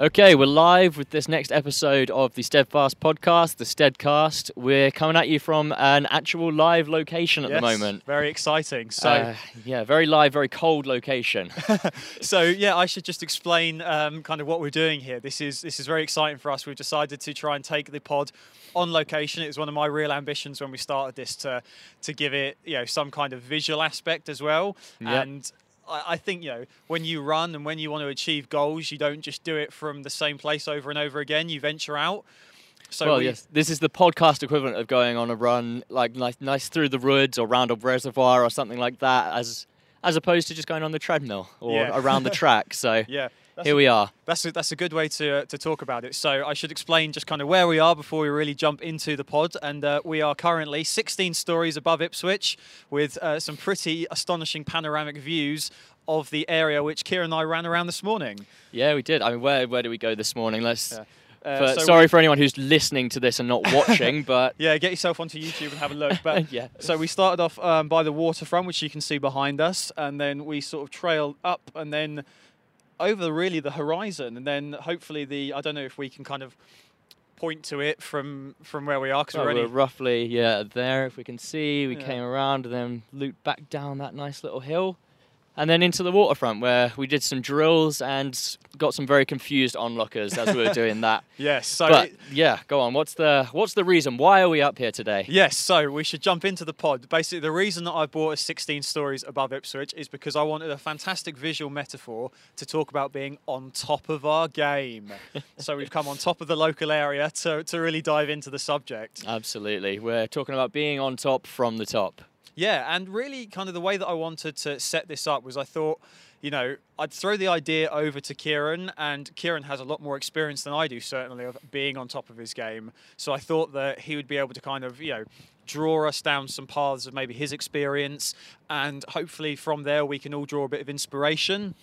Okay, we're live with this next episode of the Steadfast podcast, the Steadcast. We're coming at you from an actual live location at Yes, the moment. Very exciting. So, Uh, yeah, very live, very cold location. so yeah, I should just explain um, kind of what we're doing here. This is this is very exciting for us. We've decided to try and take the pod on location. It was one of my real ambitions when we started this to to give it you know some kind of visual aspect as well. Yep. And I, I think you know when you run and when you want to achieve goals, you don't just do it from the same place over and over again. You venture out. So well, we- yes, this is the podcast equivalent of going on a run, like nice, nice through the woods or round a reservoir or something like that, as as opposed to just going on the treadmill or Yeah. around the track. So yeah. That's here we are. That's a, that's a good way to, to talk about it. So I should explain just kind of where we are before we really jump into the pod. And uh, we are currently 16 stories above Ipswich with uh, some pretty astonishing panoramic views of the area which Kieran and I ran around this morning. Yeah, we did. I mean, where where did we go this morning? Let's. Yeah. for- Uh, so sorry for anyone who's listening to this and not watching, but Yeah, get yourself onto YouTube and have a look. But Yeah. So we started off um, by the waterfront, which you can see behind us, and then we sort of trailed up and then over really the horizon, and then hopefully the I don't know if we can kind of point to it from from where we are because Well, we're oh, we're roughly yeah there if we can see we Yeah. came around and then looped back down that nice little hill and then into the waterfront where we did some drills and got some very confused onlookers as we were doing that yes. So but it- yeah go on what's the what's the reason why are we up here today Yes, so we should jump into the pod. Basically, the reason that I bought a 16 stories above Ipswich is because I wanted a fantastic visual metaphor to talk about being on top of our game. so we've come on top of the local area to, to really dive into the subject. absolutely we're talking about being on top from the top Yeah, and really, kind of the way that I wanted to set this up was I thought, you know, I'd throw the idea over to Kieran, and Kieran has a lot more experience than I do, certainly, of being on top of his game. So I thought that he would be able to kind of, you know, draw us down some paths of maybe his experience, and hopefully from there we can all draw a bit of inspiration.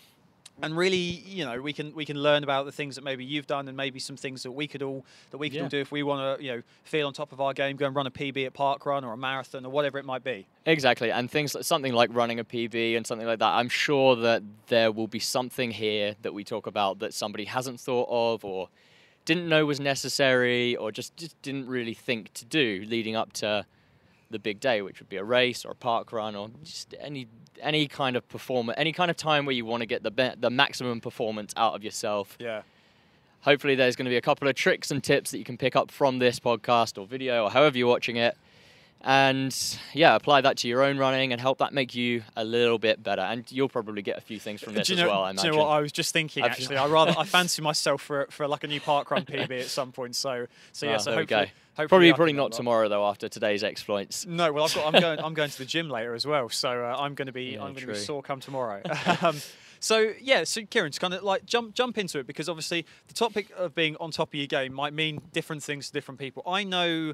And really, you know, we can we can learn about the things that maybe you've done, and maybe some things that we could all that we could Yeah. all do if we want to, you know, feel on top of our game, go and run a PB at Park Run or a marathon or whatever it might be. Exactly, and things like something like running a PB and something like that. I'm sure that there will be something here that we talk about that somebody hasn't thought of or didn't know was necessary or just, just didn't really think to do leading up to the big day, which would be a race or a park run or just any any kind of performance, any kind of time where you want to get the be- the maximum performance out of yourself. Yeah. Hopefully, there's going to be a couple of tricks and tips that you can pick up from this podcast or video or however you're watching it. And yeah, apply that to your own running and help that make you a little bit better. And you'll probably get a few things from this you as well, I do you know what I was just thinking? Actually, I rather I fancy myself for for like a new park run PB at some point. So so yeah, Ah, so hopefully, hopefully Probably, I probably not tomorrow though. After today's exploits, No, well, I've got, I'm going. I'm going to the gym later as well, so uh, I'm going to be. Yeah, I'm going to be sore come tomorrow. um, so yeah, so Kieran, to kind of like jump jump into it because obviously the topic of being on top of your game might mean different things to different people. I know.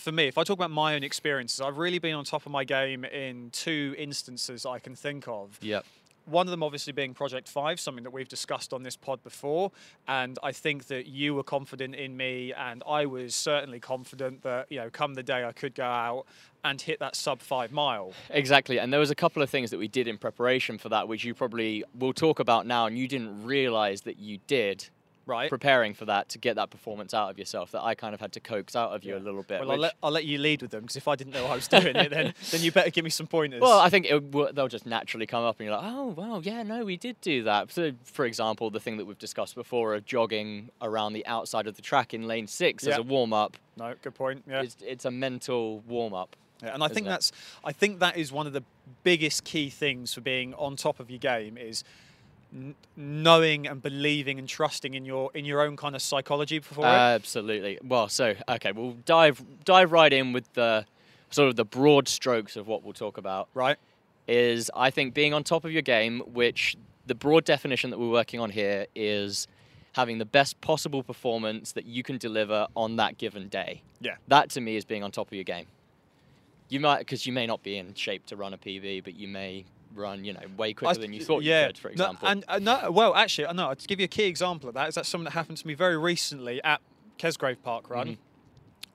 For me, if I talk about my own experiences, I've really been on top of my game in two instances I can think of. yep. One of them, obviously, being Project Five, something that we've discussed on this pod before. And I think that you were confident in me, and I was certainly confident that, you know, come the day I could go out and hit that sub five mile. Exactly, and there was a couple of things that we did in preparation for that, which you probably will talk about now, and you didn't realize that you did Right. preparing for that to get that performance out of yourself. That I kind of had to coax out of you a little bit. Well, I'll let, I'll let you lead with them because if I didn't know I was doing it, then then you better give me some pointers. Well, I think it, they'll just naturally come up, and you're like, oh, wow, yeah, no, we did do that. So, for example, the thing that we've discussed before of jogging around the outside of the track in lane six as a warm up. no, good point. Yeah. It's, it's a mental warm up. Yeah, and I think it? that's I think that is one of the biggest key things for being on top of your game is knowing and believing and trusting in your in your own kind of psychology before it. Absolutely. Well, so okay, we'll dive dive right in with the sort of the broad strokes of what we'll talk about. Right. Is I think being on top of your game, which the broad definition that we're working on here is having the best possible performance that you can deliver on that given day. Yeah. That to me is being on top of your game. You might, because you may not be in shape to run a PB, but you may run, you know, way quicker I- than you thought yeah. you could, for No, example. and uh, no, well, actually, uh, no. To give you a key example of that, is that something that happened to me very recently at Kesgrave Park Run, Mhm.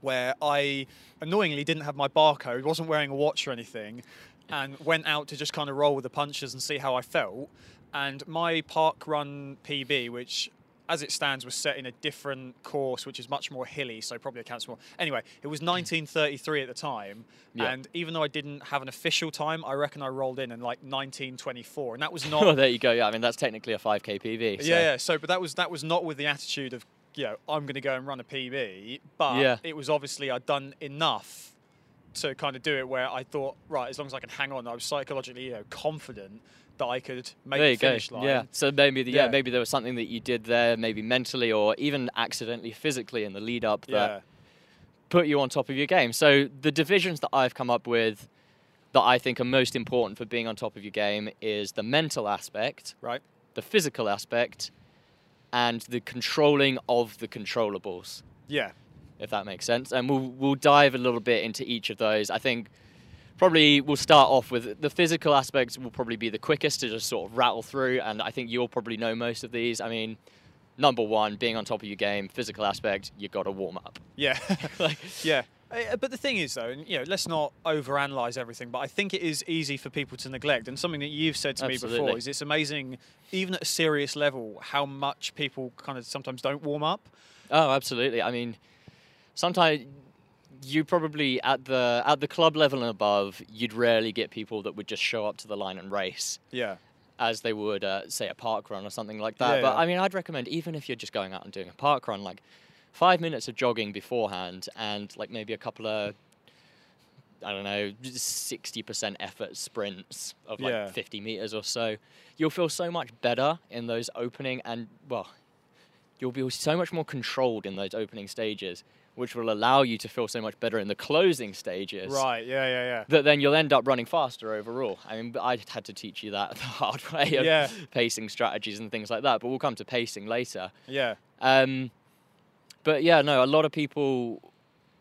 where I annoyingly didn't have my barcode, wasn't wearing a watch or anything, and went out to just kind of roll with the punches and see how I felt. And my park run PB, which as it stands, was set in a different course, which is much more hilly, so probably accounts for more. Anyway, it was 1933 at the time, Yeah. and even though I didn't have an official time, I reckon I rolled in in like 1924, and that was not Oh, there you go. Yeah, I mean that's technically a 5k PB. so- yeah, yeah. So, but that was that was not with the attitude of you know I'm going to go and run a PB, but Yeah. it was obviously I'd done enough to kind of do it where I thought right, as long as I can hang on, I was psychologically you know confident that I could make there the you go. finish line. Yeah. So maybe the, yeah. Yeah. maybe there was something that you did there, maybe mentally or even accidentally, physically in the lead up that yeah, put you on top of your game. So the divisions that I've come up with that I think are most important for being on top of your game is the mental aspect, right. the physical aspect, and the controlling of the controllables. Yeah, if that makes sense. And we'll we'll dive a little bit into each of those. I think probably we'll start off with the physical aspects will probably be the quickest to just sort of rattle through and I think you'll probably know most of these. I mean, number 1, being on top of your game, physical aspect, you got to warm up. yeah. like Yeah. Uh, But the thing is, though, and, you know, let's not overanalyze everything. But I think it is easy for people to neglect, and something that you've said to me before is it's amazing, even at a serious level, how much people kind of sometimes don't warm up. Oh, absolutely. I mean, sometimes you probably at the at the club level and above, you'd rarely get people that would just show up to the line and race. Yeah. as they would, uh, say, a park run or something like that. Yeah, but yeah. I mean, I'd recommend even if you're just going out and doing a park run, like five minutes of jogging beforehand and like maybe a couple of, I don't know, 60% effort sprints of like Yeah. 50 meters or so, you'll feel so much better in those opening and, well, you'll be so much more controlled in those opening stages, which will allow you to feel so much better in the closing stages Right. Yeah. Yeah. Yeah. that then you'll end up running faster overall. I mean, I had to teach you that the hard way of Yeah. pacing strategies and things like that. But we'll come to pacing later. Yeah. Um, but yeah, no, a lot of people,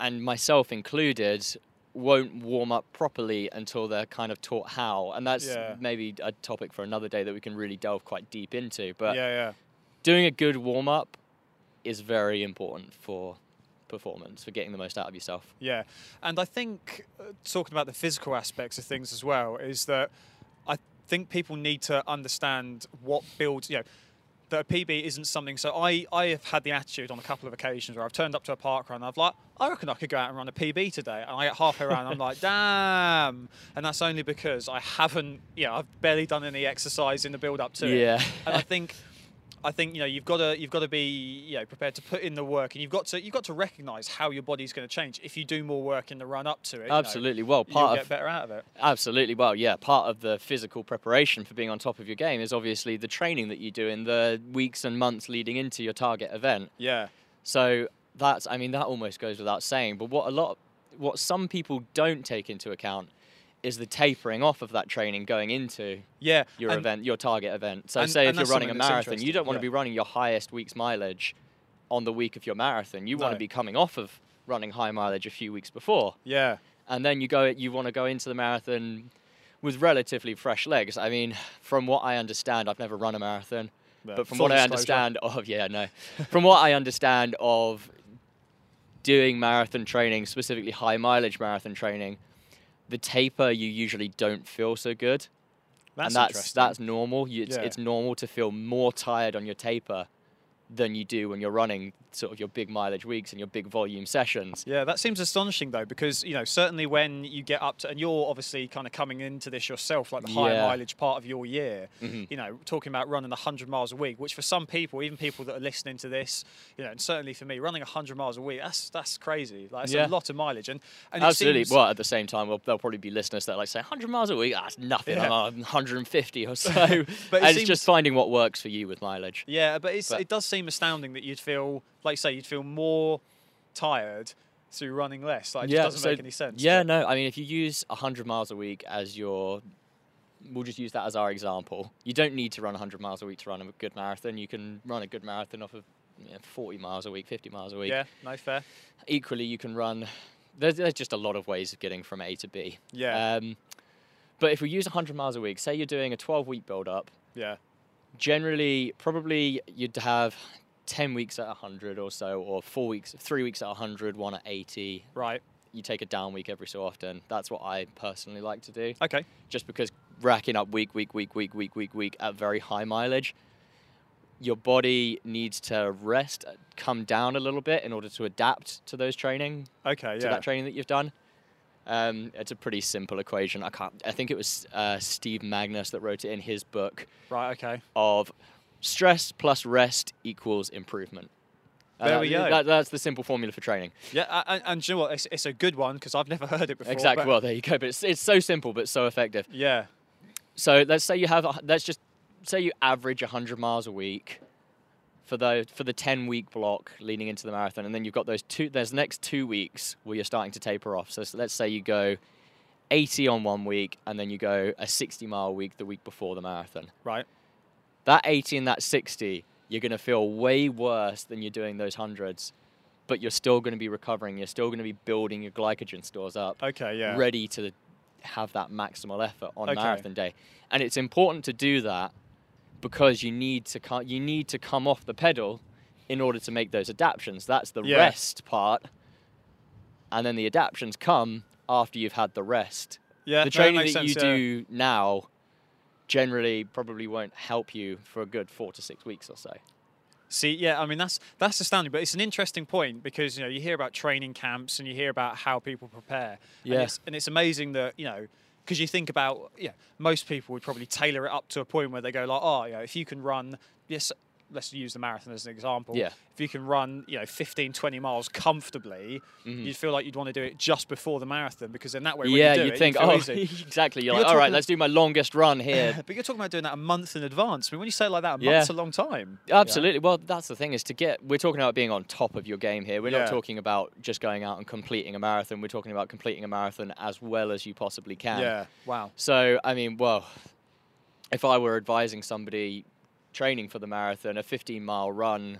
and myself included, won't warm up properly until they're kind of taught how. And that's Yeah. maybe a topic for another day that we can really delve quite deep into. But yeah. Yeah. doing a good warm up is very important for performance, for getting the most out of yourself. Yeah, and I think uh, talking about the physical aspects of things as well is that I think people need to understand what builds. You know, that a PB isn't something. So I I have had the attitude on a couple of occasions where I've turned up to a park run and I've like I reckon I could go out and run a PB today, and I get halfway around and I'm like damn, and that's only because I haven't. You know, I've barely done any exercise in the build up to it. Yeah. and I think. I think you know you've got to you've got to be you know prepared to put in the work, and you've got to you've got to recognise how your body's going to change if you do more work in the run up to it. you know, Absolutely. Well, you'll part get of better out of it. Absolutely. Well, yeah, part of the physical preparation for being on top of your game is obviously the training that you do in the weeks and months leading into your target event. Yeah, So that's, I mean, that almost goes without saying. But what a lot, what some people don't take into account is the tapering off of that training going into yeah. your event, your target event. So and- say and if you're running a marathon, you don't want to be running your highest week's mileage on the week of your marathon. You want to be coming off of running high mileage a few weeks before. Yeah, and then you go you want to go into the marathon with relatively fresh legs. I mean from what i understand i've never run a marathon Yeah, but from full what i understand of yeah no. From what i understand of doing marathon training specifically high mileage marathon training the taper you usually don't feel so good. That's and that's that's normal. You, it's, Yeah. it's normal to feel more tired on your taper than you do when you're running sort of your big mileage weeks and your big volume sessions Yeah, that seems astonishing though, because you know certainly when you get up to, and you're obviously kind of coming into this yourself, like the high Yeah. mileage part of your year. Mhm. You know, talking about running 100 miles a week, which for some people, even people that are listening to this, you know, and certainly for me, running 100 miles a week, that's that's crazy. Like, it's Yeah. a lot of mileage, and, and it Absolutely. seems- Well, at the same time, well, there'll probably be listeners that like say 100 miles a week. That's nothing. Yeah. I'm 150 or so. But it and it's seems- just finding what works for you with mileage. Yeah, but, it's, But- it does seem astounding that you'd feel, like you say, you'd feel more tired through running less. Like, it just doesn't so- make any sense. Yeah, but- no. I mean, if you use 100 miles a week as your, we'll just use that as our example. You don't need to run 100 miles a week to run a good marathon. You can run a good marathon off of you know, 40 miles a week, 50 miles a week. Yeah, no fair. Equally, you can run. There's, there's just a lot of ways of getting from A to B. Yeah, Um, but if we use 100 miles a week, say you're doing a 12 week build up, yeah, generally probably you'd have 10 weeks at 100 or so or four weeks three weeks at 100 one at 80 right. you take a down week every so often that's what i personally like to do Okay. just because racking up week week week week week week week at very high mileage your body needs to rest, come down a little bit in order to adapt to those training Okay, yeah. to yeah. that training that you've done. Um, it's a pretty simple equation. I can't. I think it was uh, Steve Magness that wrote it in his book Right, okay. of stress plus rest equals improvement. There Uh, we go. That, that's the simple formula for training. Yeah, and, and you know what? It's, it's a good one because I've never heard it before. exactly. Well, there you go. But it's, it's so simple, but so effective. Yeah, So let's say you have. Let's just say you average 100 miles a week for the for the 10 week block leading into the marathon, and then you've got those two. There's the next two weeks where you're starting to taper off. So let's say you go 80 on one week, and then you go a 60 mile week the week before the marathon. right. That 80 and that 60, you're going to feel way worse than you're doing those hundreds, but you're still going to be recovering. You're still going to be building your glycogen stores up Okay, yeah. ready to have that maximal effort on Okay. marathon day. And it's important to do that because you need to co- you need to come off the pedal in order to make those adaptions. That's the Yeah. rest part. And then the adaptions come after you've had the rest. Yeah, the training that you sense, yeah. do now generally probably won't help you for a good 4 to 6 weeks or so. See, yeah, I mean that's that's astounding, but it's an interesting point because you know you hear about training camps and you hear about how people prepare. Yeah. and it's, and it's amazing that you know because you think about yeah, most people would probably tailor it up to a point where they go like, oh, yeah, if you can run, yes, let's use the marathon as an example. Yeah. If you can run, you know, 15, 20 miles comfortably, Mhm. you'd feel like you'd want to do it just before the marathon because then that way, when yeah, you do you'd it, think, you oh, exactly. You're But like, you're all right, let's do my longest run here. but you're talking about doing that a month in advance. I mean, when you say it like that, a Yeah. month's a long time. Absolutely. Well, that's the thing is to get. We're talking about being on top of your game here. We're Yeah. not talking about just going out and completing a marathon. We're talking about completing a marathon as well as you possibly can. yeah. Wow. So, I mean, well, if I were advising somebody training for the marathon, a 15 mile run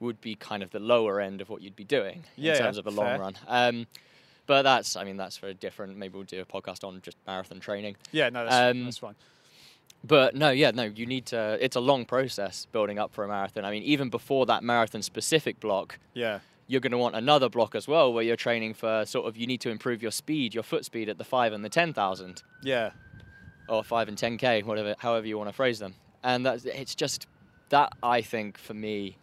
would be kind of the lower end of what you'd be doing Yeah, in yeah, terms of a long fair. run. Um, but that's, I mean, that's for a different. Maybe we'll do a podcast on just marathon training. Yeah. No, that's, Um, that's fine. But no, yeah, no, you need to. It's a long process building up for a marathon. I mean, even before that marathon specific block, Yeah. you're going to want another block as well, where you're training for sort of you need to improve your speed, your foot speed at the five and the ten thousand, Yeah. or five and ten k, whatever, however you want to phrase them. And that's it's just that I think for me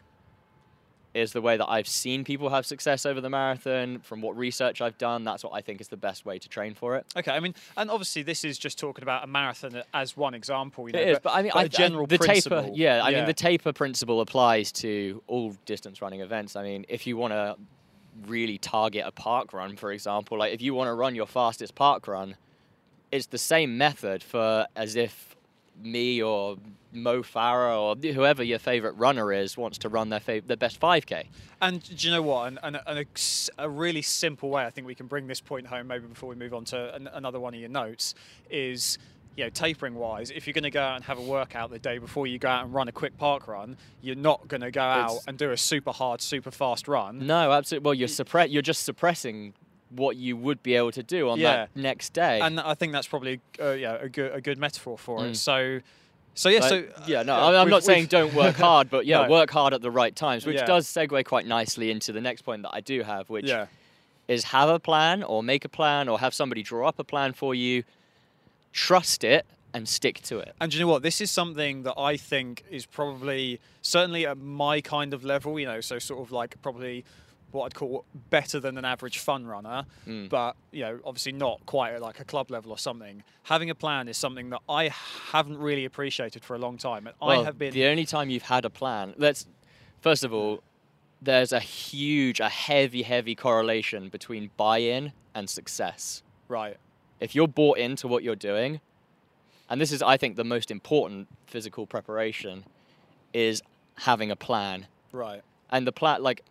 is the way that I've seen people have success over the marathon. From what research I've done, that's what I think is the best way to train for it. Okay, I mean, and obviously this is just talking about a marathon as one example. You know, It is, but I mean, but I, general the principle. taper. Yeah, I Yeah. mean, the taper principle applies to all distance running events. I mean, if you want to really target a park run, for example, like if you want to run your fastest park run, it's the same method for as if me or Mo Farah or whoever your favorite runner is wants to run their fav- their best 5k. And do you know what? And, and, and a, a really simple way I think we can bring this point home, maybe before we move on to an, another one of your notes, is you know tapering wise. If you're going to go out and have a workout the day before you go out and run a quick park run, you're not going to go out It's- and do a super hard, super fast run. No, absolutely. Well, you're You're just suppressing what you would be able to do on Yeah. that next day. And I think that's probably uh, yeah a good a good metaphor for Mm. it. So. So yeah, Like, so yeah, no, uh, I'm- I'm not saying don't work hard, but yeah, No. work hard at the right times, which Yeah. does segue quite nicely into the next point that I do have, which yeah, is have a plan or make a plan or have somebody draw up a plan for you, trust it and stick to it. And you know what? This is something that I think is probably certainly at my kind of level, you know, so sort of like probably what I'd call better than an average fun runner, Mm. but you know, obviously not quite at like a club level or something. Having a plan is something that I haven't really appreciated for a long time, and Well, I have been the only time you've had a plan. Let's first of all, there's a huge, a heavy, heavy correlation between buy-in and success. right. if you're bought into what you're doing, and this is, I think, the most important physical preparation, is having a plan. Right. And the plan, like,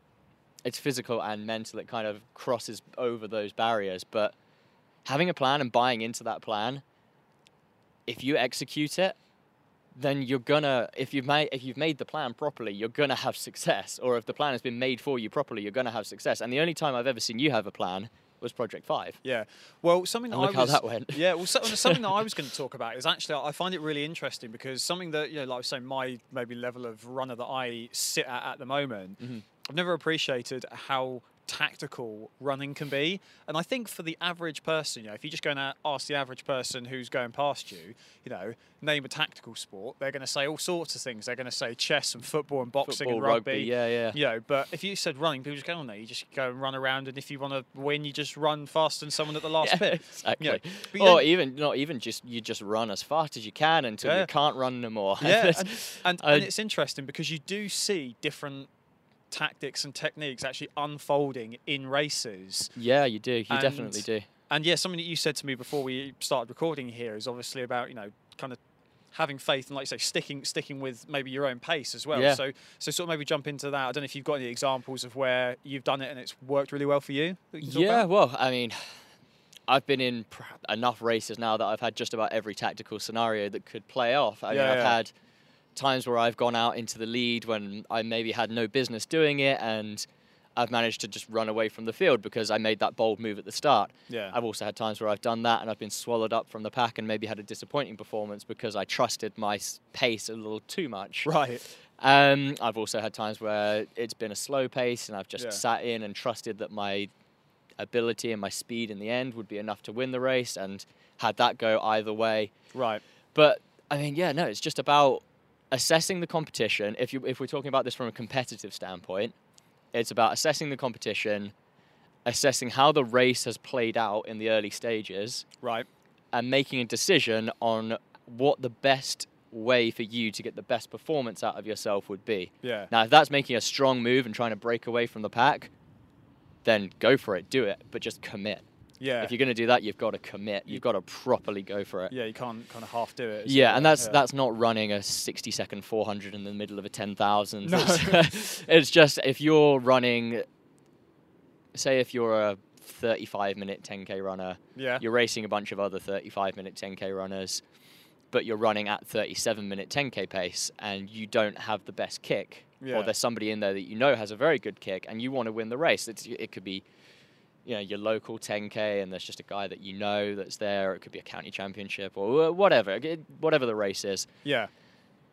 it's physical and mental. It kind of crosses over those barriers. But having a plan and buying into that plan, if you execute it, then you're gonna if you've made if you've made the plan properly, you're gonna have success. Or if the plan has been made for you properly, you're gonna have success. And the only time I've ever seen you have a plan was Project Five. Yeah. Well, something that And look I how was, that went. Yeah. Well, so, something that I was going to talk about is actually I find it really interesting because something that you know, like I was saying, my maybe level of runner that I sit at at the moment, Mhm. I've never appreciated how tactical running can be. And I think for the average person, you know, if you're just going to ask the average person who's going past you, you know, name a tactical sport, they're going to say all sorts of things. They're going to say chess and football and boxing Football, and rugby. rugby, yeah, yeah. You know, but if you said running, people just go oh, on there. You just go and run around, and if you want to win, you just run faster than someone at the last Yeah, bit. exactly. Yeah. But or even not even just you just run as fast as you can until Yeah. you can't run no more. Yeah, and, and, I- and it's interesting because you do see different tactics and techniques actually unfolding in races. yeah, you do. You And- definitely do. And yeah, something that you said to me before we started recording here is obviously about you know kind of having faith and like you say sticking sticking with maybe your own pace as well. Yeah. So so sort of maybe jump into that. I don't know if you've got any examples of where you've done it and it's worked really well for you. Yeah, about? well, I mean, I've been in pr- enough races now that I've had just about every tactical scenario that could play off. I mean, Yeah, I've yeah. had times where I've gone out into the lead when I maybe had no business doing it, and I've managed to just run away from the field because I made that bold move at the start. Yeah. I've also had times where I've done that and I've been swallowed up from the pack and maybe had a disappointing performance because I trusted my pace a little too much. Right. Um, I've also had times where it's been a slow pace and I've just Yeah. sat in and trusted that my ability and my speed in the end would be enough to win the race and had that go either way. Right. But I mean, yeah, no, it's just about assessing the competition. If you if we're talking about this from a competitive standpoint, it's about assessing the competition, assessing how the race has played out in the early stages, Right. and making a decision on what the best way for you to get the best performance out of yourself would be. Yeah. Now, if that's making a strong move and trying to break away from the pack, then go for it, do it, but just commit. Yeah. If you're going to do that, you've got to commit. You've got to properly go for it. yeah, you can't kind of half do it. Yeah, and that's Yeah. that's not running a 60 second 400 in the middle of a 10,000. No. It's, it's just if you're running, say if you're a 35 minute 10k runner, Yeah. you're racing a bunch of other 35 minute 10k runners, but you're running at 37 minute 10k pace and you don't have the best kick, Yeah. or there's somebody in there that you know has a very good kick and you want to win the race. It's, it could be, you know, your local 10k and there's just a guy that you know that's there. It could be a county championship or whatever, whatever the race is. Yeah.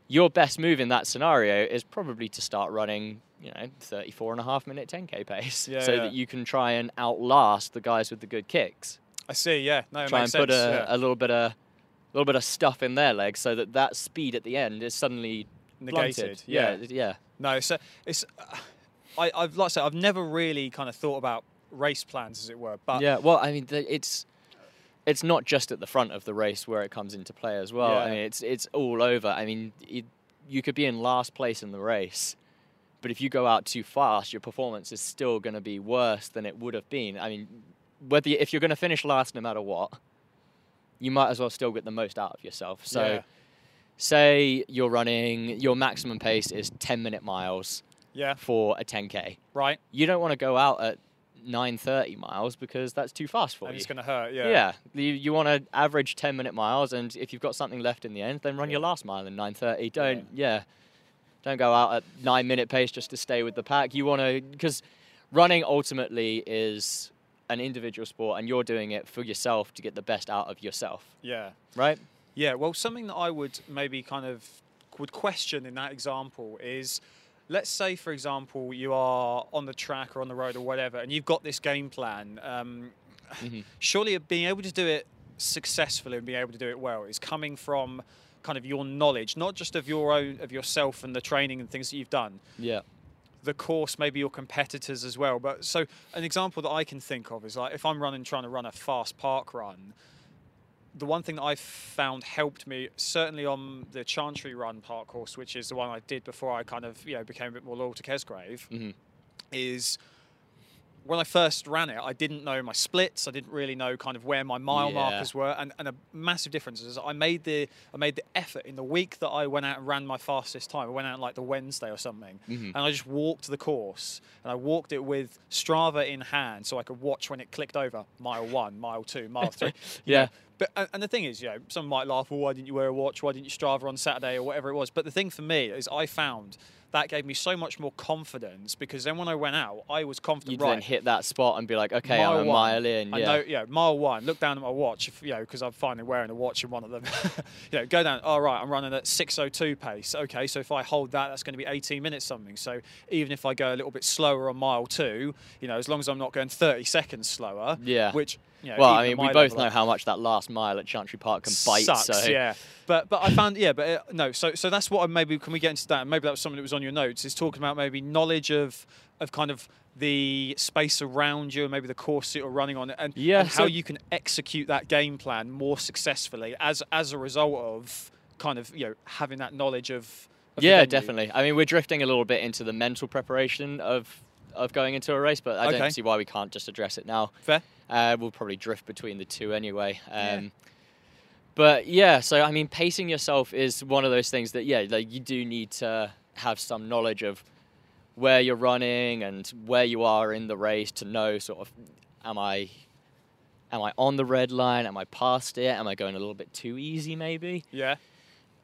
Your best move in that scenario is probably to start running, you know, 34 and a half minute 10k pace, Yeah, so yeah. that you can try and outlast the guys with the good kicks I see. Yeah. No, try and put a, yeah. a little bit of a little bit of stuff in their legs so that that speed at the end is suddenly Negated. Yeah. yeah. No, so it's. Uh, I, I've like I said, I've never really kind of thought about race plans, as it were. But yeah. Well, I mean, it's it's not just at the front of the race where it comes into play as well. Yeah. I mean, it's it's all over. I mean, it, you could be in last place in the race, but if you go out too fast, your performance is still going to be worse than it would have been. I mean, whether you, if you're going to finish last no matter what, you might as well still get the most out of yourself. So. Yeah. say you're running your maximum pace is 10 minute miles yeah, for a 10k right. you don't want to go out at 930 miles because that's too fast for And you it's going to hurt. Yeah. yeah, you, you want to average 10 minute miles and if you've got something left in the end then run your last mile in 930 don't yeah, don't go out at 9 minute pace just to stay with the pack. You want to because running ultimately is an individual sport and you're doing it for yourself to get the best out of yourself. Yeah. right? Yeah, well, something that I would maybe kind of would question in that example is, let's say, for example, you are on the track or on the road or whatever, and you've got this game plan. Um, Mhm. Surely, being able to do it successfully and being able to do it well is coming from kind of your knowledge, not just of your own of yourself and the training and things that you've done, yeah the course, maybe your competitors as well. But so an example that I can think of is like if I'm running, trying to run a fast park run, the one thing that I found helped me certainly on the Chantry Run park course, which is the one I did before I kind of you know became a bit more loyal to Kesgrave, Mhm. is when I first ran it, I didn't know my splits. I didn't really know kind of where my mile Yeah. markers were, and, and a massive difference is I made the I made the effort in the week that I went out and ran my fastest time. I went out like the Wednesday or something, Mhm. and I just walked the course, and I walked it with Strava in hand, so I could watch when it clicked over mile one, mile two, mile three. Yeah. know. But and the thing is, you know, some might laugh. Well, why didn't you wear a watch? Why didn't you Strava on Saturday or whatever it was? But the thing for me is, I found that gave me so much more confidence because then when I went out, I was confident. You'd right, then hit that spot and be like, okay, mile I'm a one, mile in. I Yeah. know, yeah, mile one. Look down at my watch, if, you know, because I'm finally wearing a watch in one of them. you know, go down. All right, I'm running at 6:02 pace. Okay, so if I hold that, that's going to be 18 minutes something. So even if I go a little bit slower on mile two, you know, as long as I'm not going 30 seconds slower. Yeah. Which, you know, well, I mean, we both know how much that last mile at Chantry Park can bite. sucks, so yeah. But but I found yeah, but uh, no. So so that's what I maybe can we get into that? Maybe that was something that was on your notes. Is talking about maybe knowledge of of kind of the space around you and maybe the course that you're running on and, Yeah, and how so- you can execute that game plan more successfully as as a result of kind of you know having that knowledge of yeah, definitely. I mean, we're drifting a little bit into the mental preparation of of going into a race, but I Okay. don't see why we can't just address it now. Fair. Uh, we'll probably drift between the two anyway. Um, Yeah. But yeah, so I mean, pacing yourself is one of those things that yeah, like you do need to have some knowledge of where you're running and where you are in the race to know sort of, am I, am I on the red line? Am I past it? Am I going a little bit too easy maybe? Yeah.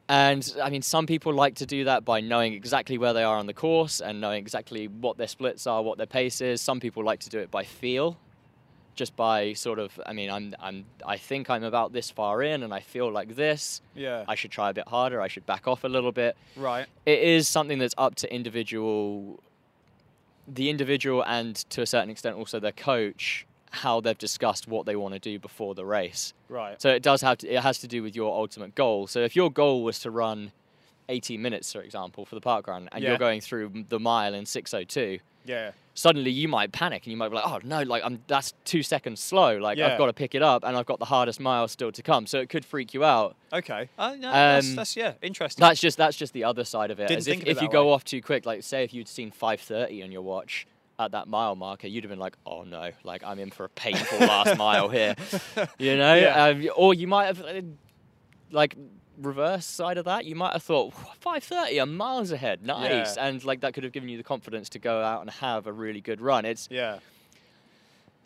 And I mean, some people like to do that by knowing exactly where they are on the course and knowing exactly what their splits are, what their pace is. Some people like to do it by feel, just by sort of. I mean, I'm, I'm, I think I'm about this far in, and I feel like this. Yeah. I should try a bit harder. I should back off a little bit. right. It is something that's up to individual, the individual, and to a certain extent also their coach, how they've discussed what they want to do before the race. Right. So it does have to, it has to do with your ultimate goal. So if your goal was to run 18 minutes, for example, for the park run, and Yeah. you're going through the mile in 6:02, Yeah. suddenly you might panic and you might be like, oh no, like I'm that's two seconds slow. Like Yeah. I've got to pick it up, and I've got the hardest mile still to come. So it could freak you out. Okay. Uh, no, that's, Um, that's yeah interesting. That's just that's just the other side of it. Didn't As think if, if you that go off too quick, like say if you'd seen 5:30 on your watch at that mile marker, you'd have been like, oh no, like I'm in for a painful last mile here, you know. Yeah. Um, or you might have uh, like reverse side of that. You might have thought 5:30, I'm miles ahead, nice, Yeah. and like that could have given you the confidence to go out and have a really good run. It's yeah.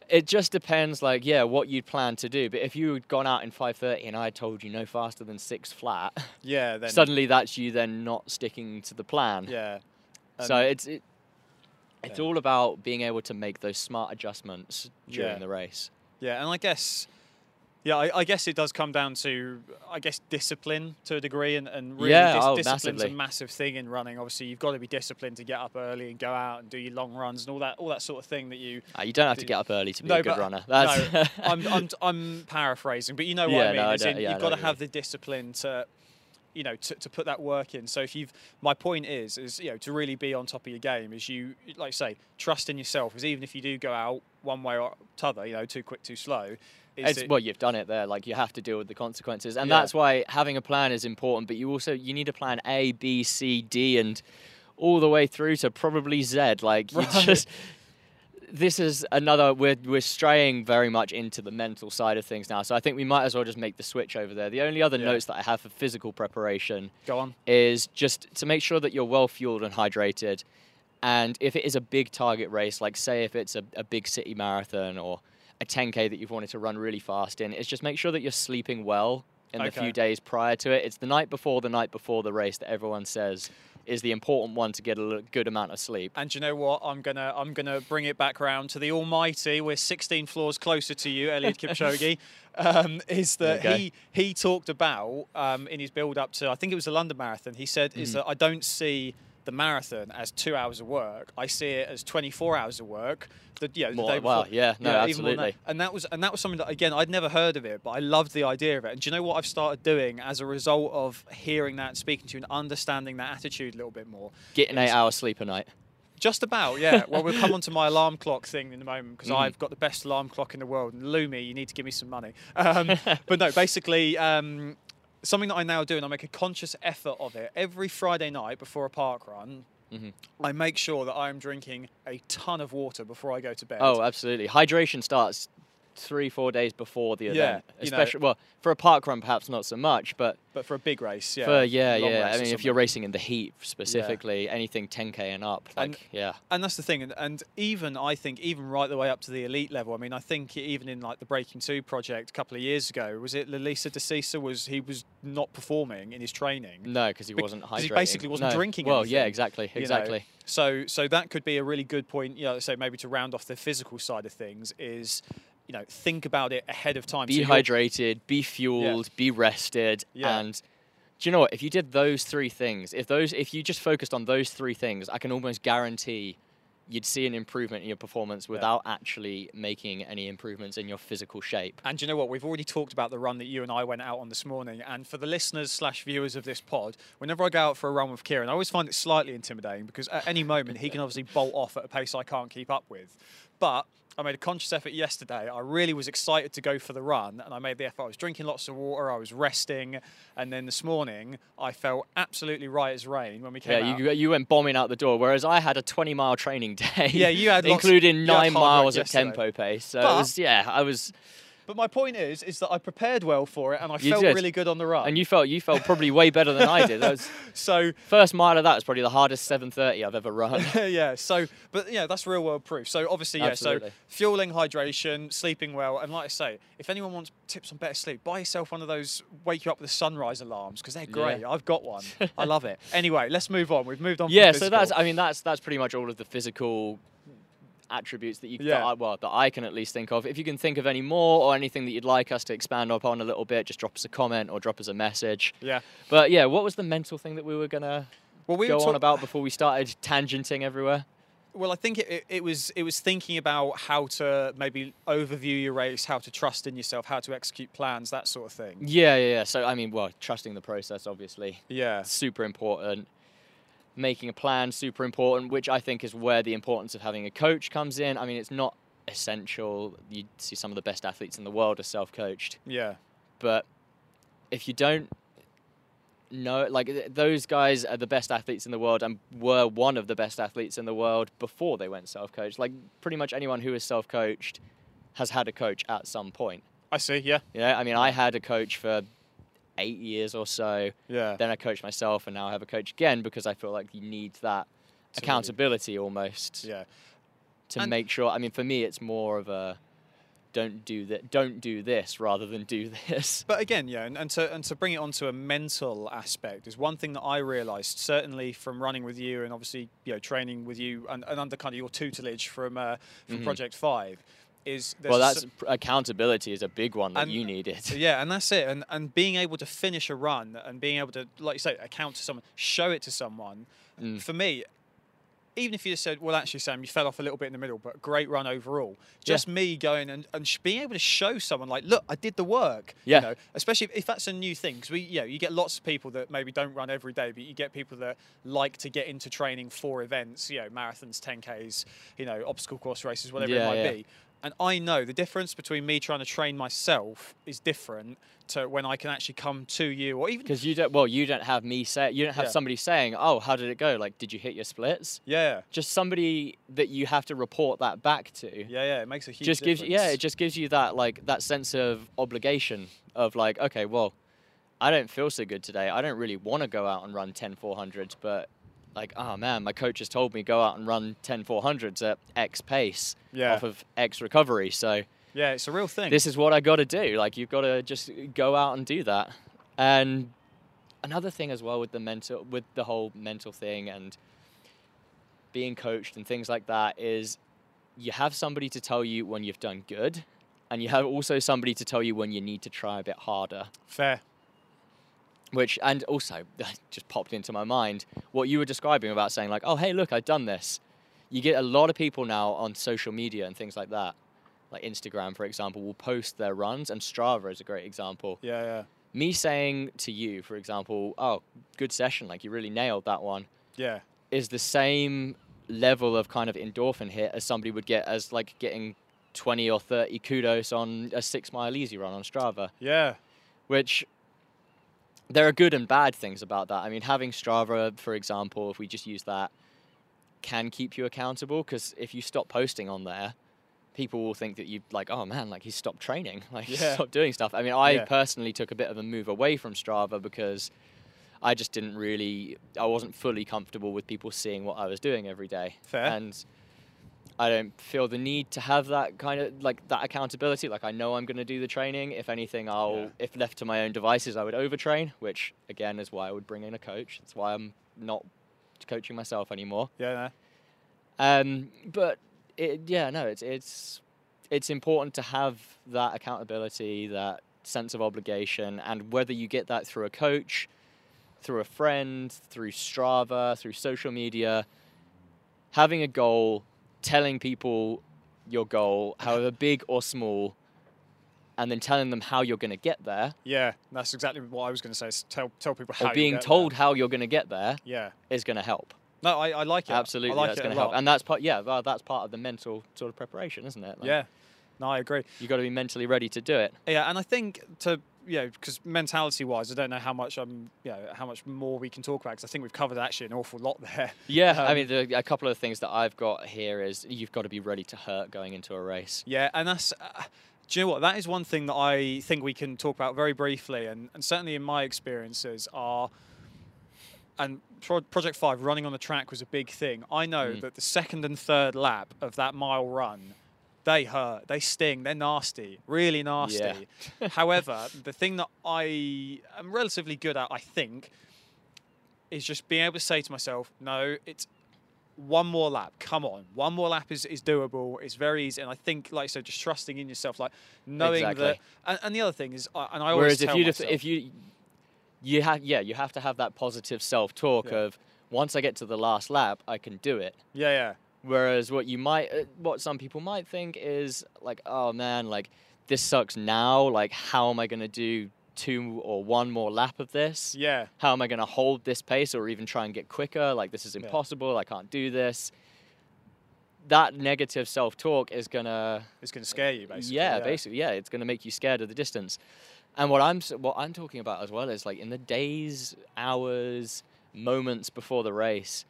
it just depends, like yeah, what you'd plan to do. But if you had gone out in 5:30 and I had told you no faster than six flat, Yeah. Then. suddenly that's you then not sticking to the plan. Yeah. So it's it, it's Yeah. all about being able to make those smart adjustments during Yeah. the race. Yeah, and I guess, yeah, I, I guess it does come down to, I guess, discipline to a degree, and, and really Yeah, dis- oh, discipline's a massive thing in running. Obviously, you've got to be disciplined to get up early and go out and do your long runs and all that, all that sort of thing that you. Uh, you don't have to get up early to be No, a good runner. That's no, I'm, I'm, I'm paraphrasing, but you know what Yeah, I mean. no, I you've got to have the discipline to, you know, to, to put that work in. So if you've, my point is, is you know, to really be on top of your game is you, like I say, trust in yourself. Is even if you do go out one way or t'other, you know, too quick, too slow. That- well, you've done it there. Like you have to deal with the consequences, and Yeah. that's why having a plan is important. But you also you need a plan A, B, C, D, and all the way through to probably Z. Like you Right. just. This is another. We're we're straying very much into the mental side of things now. So I think we might as well just make the switch over there. The only other Yeah. notes that I have for physical preparation go on. is just to make sure that you're well fueled and hydrated. And if it is a big target race, like say if it's a, a big city marathon or a 10K that you've wanted to run really fast in, is just make sure that you're sleeping well in the few days prior to it. It's the night before the night before the race that everyone says is the important one to get a good amount of sleep. And you know what? I'm gonna I'm gonna bring it back round to the Almighty. We're 16 floors closer to you, Eliud Kipchoge. Um, is that he he talked about um, in his build up to I think it was the London Marathon. He said is Mhm. that I don't see the marathon as two hours of work. I see it as 24 hours of work. The, yeah, the More- well, before. yeah, no, than absolutely. that. And that was and that was something that again I'd never heard of it, but I loved the idea of it. And do you know what I've started doing as a result of hearing that, speaking to you, and understanding that attitude a little bit more? Getting eight hours sleep a night. Just about, yeah. Well, we'll come on to my alarm clock thing in a moment because Mhm. I've got the best alarm clock in the world. And Lumie, you need to give me some money. Um, but no, basically, um, something that I now do, and I make a conscious effort of it every Friday night before a park run. Mhm. I make sure that I'm drinking a ton of water before I go to bed. Oh, absolutely. Hydration starts three, four days before the Yeah, event. know- Especially, well, for a park run, perhaps not so much, but But for a big race, yeah. for yeah, yeah. I mean, if you're racing in the heat specifically, anything 10k and up, like And- yeah, and that's the thing and, and even i think even right the way up to the elite level i mean i think even in like the breaking two project a couple of years ago was it Lelisa Desisa was he was not performing in his training no, because he wasn't hydrating. he basically wasn't No. drinking Well, yeah, anything, exactly, you know. exactly. so so that could be a really good point you know so maybe to round off the physical side of things is you know think about it ahead of time Be So hydrated, be fueled, be rested, Yeah. and do you know what? If you did those three things, if those, if you just focused on those three things, I can almost guarantee you'd see an improvement in your performance without actually making any improvements in your physical shape. And do you know what? We've already talked about the run that you and I went out on this morning. And for the listeners slash viewers of this pod, whenever I go out for a run with Kieran, I always find it slightly intimidating because at any moment he can obviously bolt off at a pace I can't keep up with. But I made a conscious effort yesterday. I really was excited to go for the run, and I made the effort. I was drinking lots of water, I was resting, and then this morning I felt absolutely right as rain when we came Yeah, out. you, you went bombing out the door, whereas I had a 20 mile training day. Yeah, you had lots- including you had nine hard miles at tempo pace. So was, yeah, I was, But my point is, is that I prepared well for it, and I You felt did. really good on the run. and you felt you felt probably way better than I did. That was so first mile of that was probably the hardest 7:30 I've ever run. yeah. So, but yeah, that's real world proof. So obviously, yeah. Absolutely. So fueling, hydration, sleeping well, and like I say, if anyone wants tips on better sleep, buy yourself one of those wake you up with the sunrise alarms because they're great. Yeah. I've got one. I love it. Anyway, let's move on. We've moved on. from yeah, so that's I mean that's that's pretty much all of the physical attributes that you Yeah. that I, well that I can at least think of. If you can think of any more or anything that you'd like us to expand upon a little bit, just drop us a comment or drop us a message. yeah. But yeah, what was the mental thing that we were gonna Well, we go were on about before we started tangenting everywhere? Well, I think it, it, it was it was thinking about how to maybe overview your race, how to trust in yourself, how to execute plans, that sort of thing. Yeah, yeah, yeah. So I mean, well, trusting the process obviously Yeah. super important. Making a plan super important, which I think is where the importance of having a coach comes in. I mean, it's not essential. You see some of the best athletes in the world are self-coached, Yeah. but if you don't know, like those guys are the best athletes in the world and were one of the best athletes in the world before they went self-coached. Like pretty much anyone who is self-coached has had a coach at some point. I see. Yeah. Yeah, I mean, I had a coach for eight years or so. Yeah. Then I coached myself, and now I have a coach again because I feel like you need that To really- accountability almost Yeah. to And- make sure. I mean, for me, it's more of a don't do that, don't do this rather than do this. But again, yeah, and, and to and to bring it onto a mental aspect is one thing that I realised certainly from running with you and obviously you know training with you and, and under kind of your tutelage from uh, from Mhm. Project Five is Well, that's cer- accountability is a big one that And- you needed. yeah, and that's it. And and being able to finish a run and being able to, like you say, account to someone, show it to someone. Mm. For me, even if you just said, "Well, actually, Sam, you fell off a little bit in the middle, but great run overall," just me going and, and sh- being able to show someone, like, "Look, I did the work." Yeah. You know, especially if, if that's a new thing, because we, you know, you get lots of people that maybe don't run every day, but you get people that like to get into training for events, you know, marathons, 10ks, you know, obstacle course races, whatever Yeah, it might yeah. be. And I know the difference between me trying to train myself is different to when I can actually come to you or even Because you don't. Well, you don't have me say. You don't have Yeah. somebody saying, "Oh, how did it go? Like, did you hit your splits?" yeah, Just somebody that you have to report that back to. yeah, yeah. It makes a huge just gives difference. yeah it just gives you that like that sense of obligation of like okay well i don't feel so good today i don't really want to go out and run 10 400s but like oh man my coach has told me go out and run 10 400s at x pace Yeah. off of x recovery so yeah, it's a real thing. this is what i got to do like you've got to just go out and do that and another thing as well with the mental with the whole mental thing and being coached and things like that is you have somebody to tell you when you've done good and you have also somebody to tell you when you need to try a bit harder Fair. Which and also just popped into my mind what you were describing about saying like oh hey look i've done this. You get a lot of people now on social media and things like that like instagram for example will post their runs and strava is a great example. Yeah, yeah, me saying to you for example oh good session like you really nailed that one yeah, is the same level of kind of endorphin hit as somebody would get as like getting 20 or 30 kudos on a six mile easy run on strava. Yeah, which there are good and bad things about that. I mean, having Strava, for example, if we just use that, can keep you accountable because if you stop posting on there, people will think that you like, oh man, like he's stopped training, like he's Yeah. stopped doing stuff. I mean, I Yeah. personally took a bit of a move away from Strava because I just didn't really, I wasn't fully comfortable with people seeing what I was doing every day. Fair. And I don't feel the need to have that kind of like that accountability. Like I know I'm going to do the training. If anything, I'll Yeah. if left to my own devices, I would overtrain, which again is why I would bring in a coach. That's why I'm not coaching myself anymore. Yeah, no. Um, but it, yeah, no, it's it's it's important to have that accountability, that sense of obligation, and whether you get that through a coach, through a friend, through Strava, through social media, having a goal, telling people your goal, however big or small, and then telling them how you're going to get there, Yeah, that's exactly what I was going to say. is Tell tell people how or being told there. how you're going to get there, Yeah. is going to help. No, I, I like it. Absolutely, I like that's going to help, and that's part. Yeah, well, that's part of the mental sort of preparation, isn't it? Like, yeah. No, I agree. You've got to be mentally ready to do it. Yeah, and I think to you know because mentality wise, I don't know how much um you know how much more we can talk about because I think we've covered actually an awful lot there. Yeah, I Um, mean, the, a couple of things that I've got here is you've got to be ready to hurt going into a race. Yeah, and that's. Uh, do you know what? That is one thing that I think we can talk about very briefly, and, and certainly in my experiences are. And Pro- Project Five running on the track was a big thing. I know Mm. that the second and third lap of that mile run, they hurt, they sting, they're nasty, really nasty. However, the thing that I am relatively good at, I think, is just being able to say to myself, no, it's one more lap. Come on, one more lap is, is doable. It's very easy, and I think, like I said, just trusting in yourself, like knowing that. And, and the other thing is, and I always Whereas if tell you myself, if you you have yeah you have to have that positive self talk Yeah. of once I get to the last lap I can do it. yeah, yeah, Whereas what you might uh, what some people might think is like oh man like this sucks now like how am I going to do two or one more lap of this? yeah, How am I going to hold this pace or even try and get quicker? Like, this is Yeah. impossible. I can't do this. That negative self talk is going to, it's going to scare you, basically. yeah, basically, yeah, it's going to make you scared of the distance. And what I'm what I'm talking about as well is like in the days, hours, moments before the race,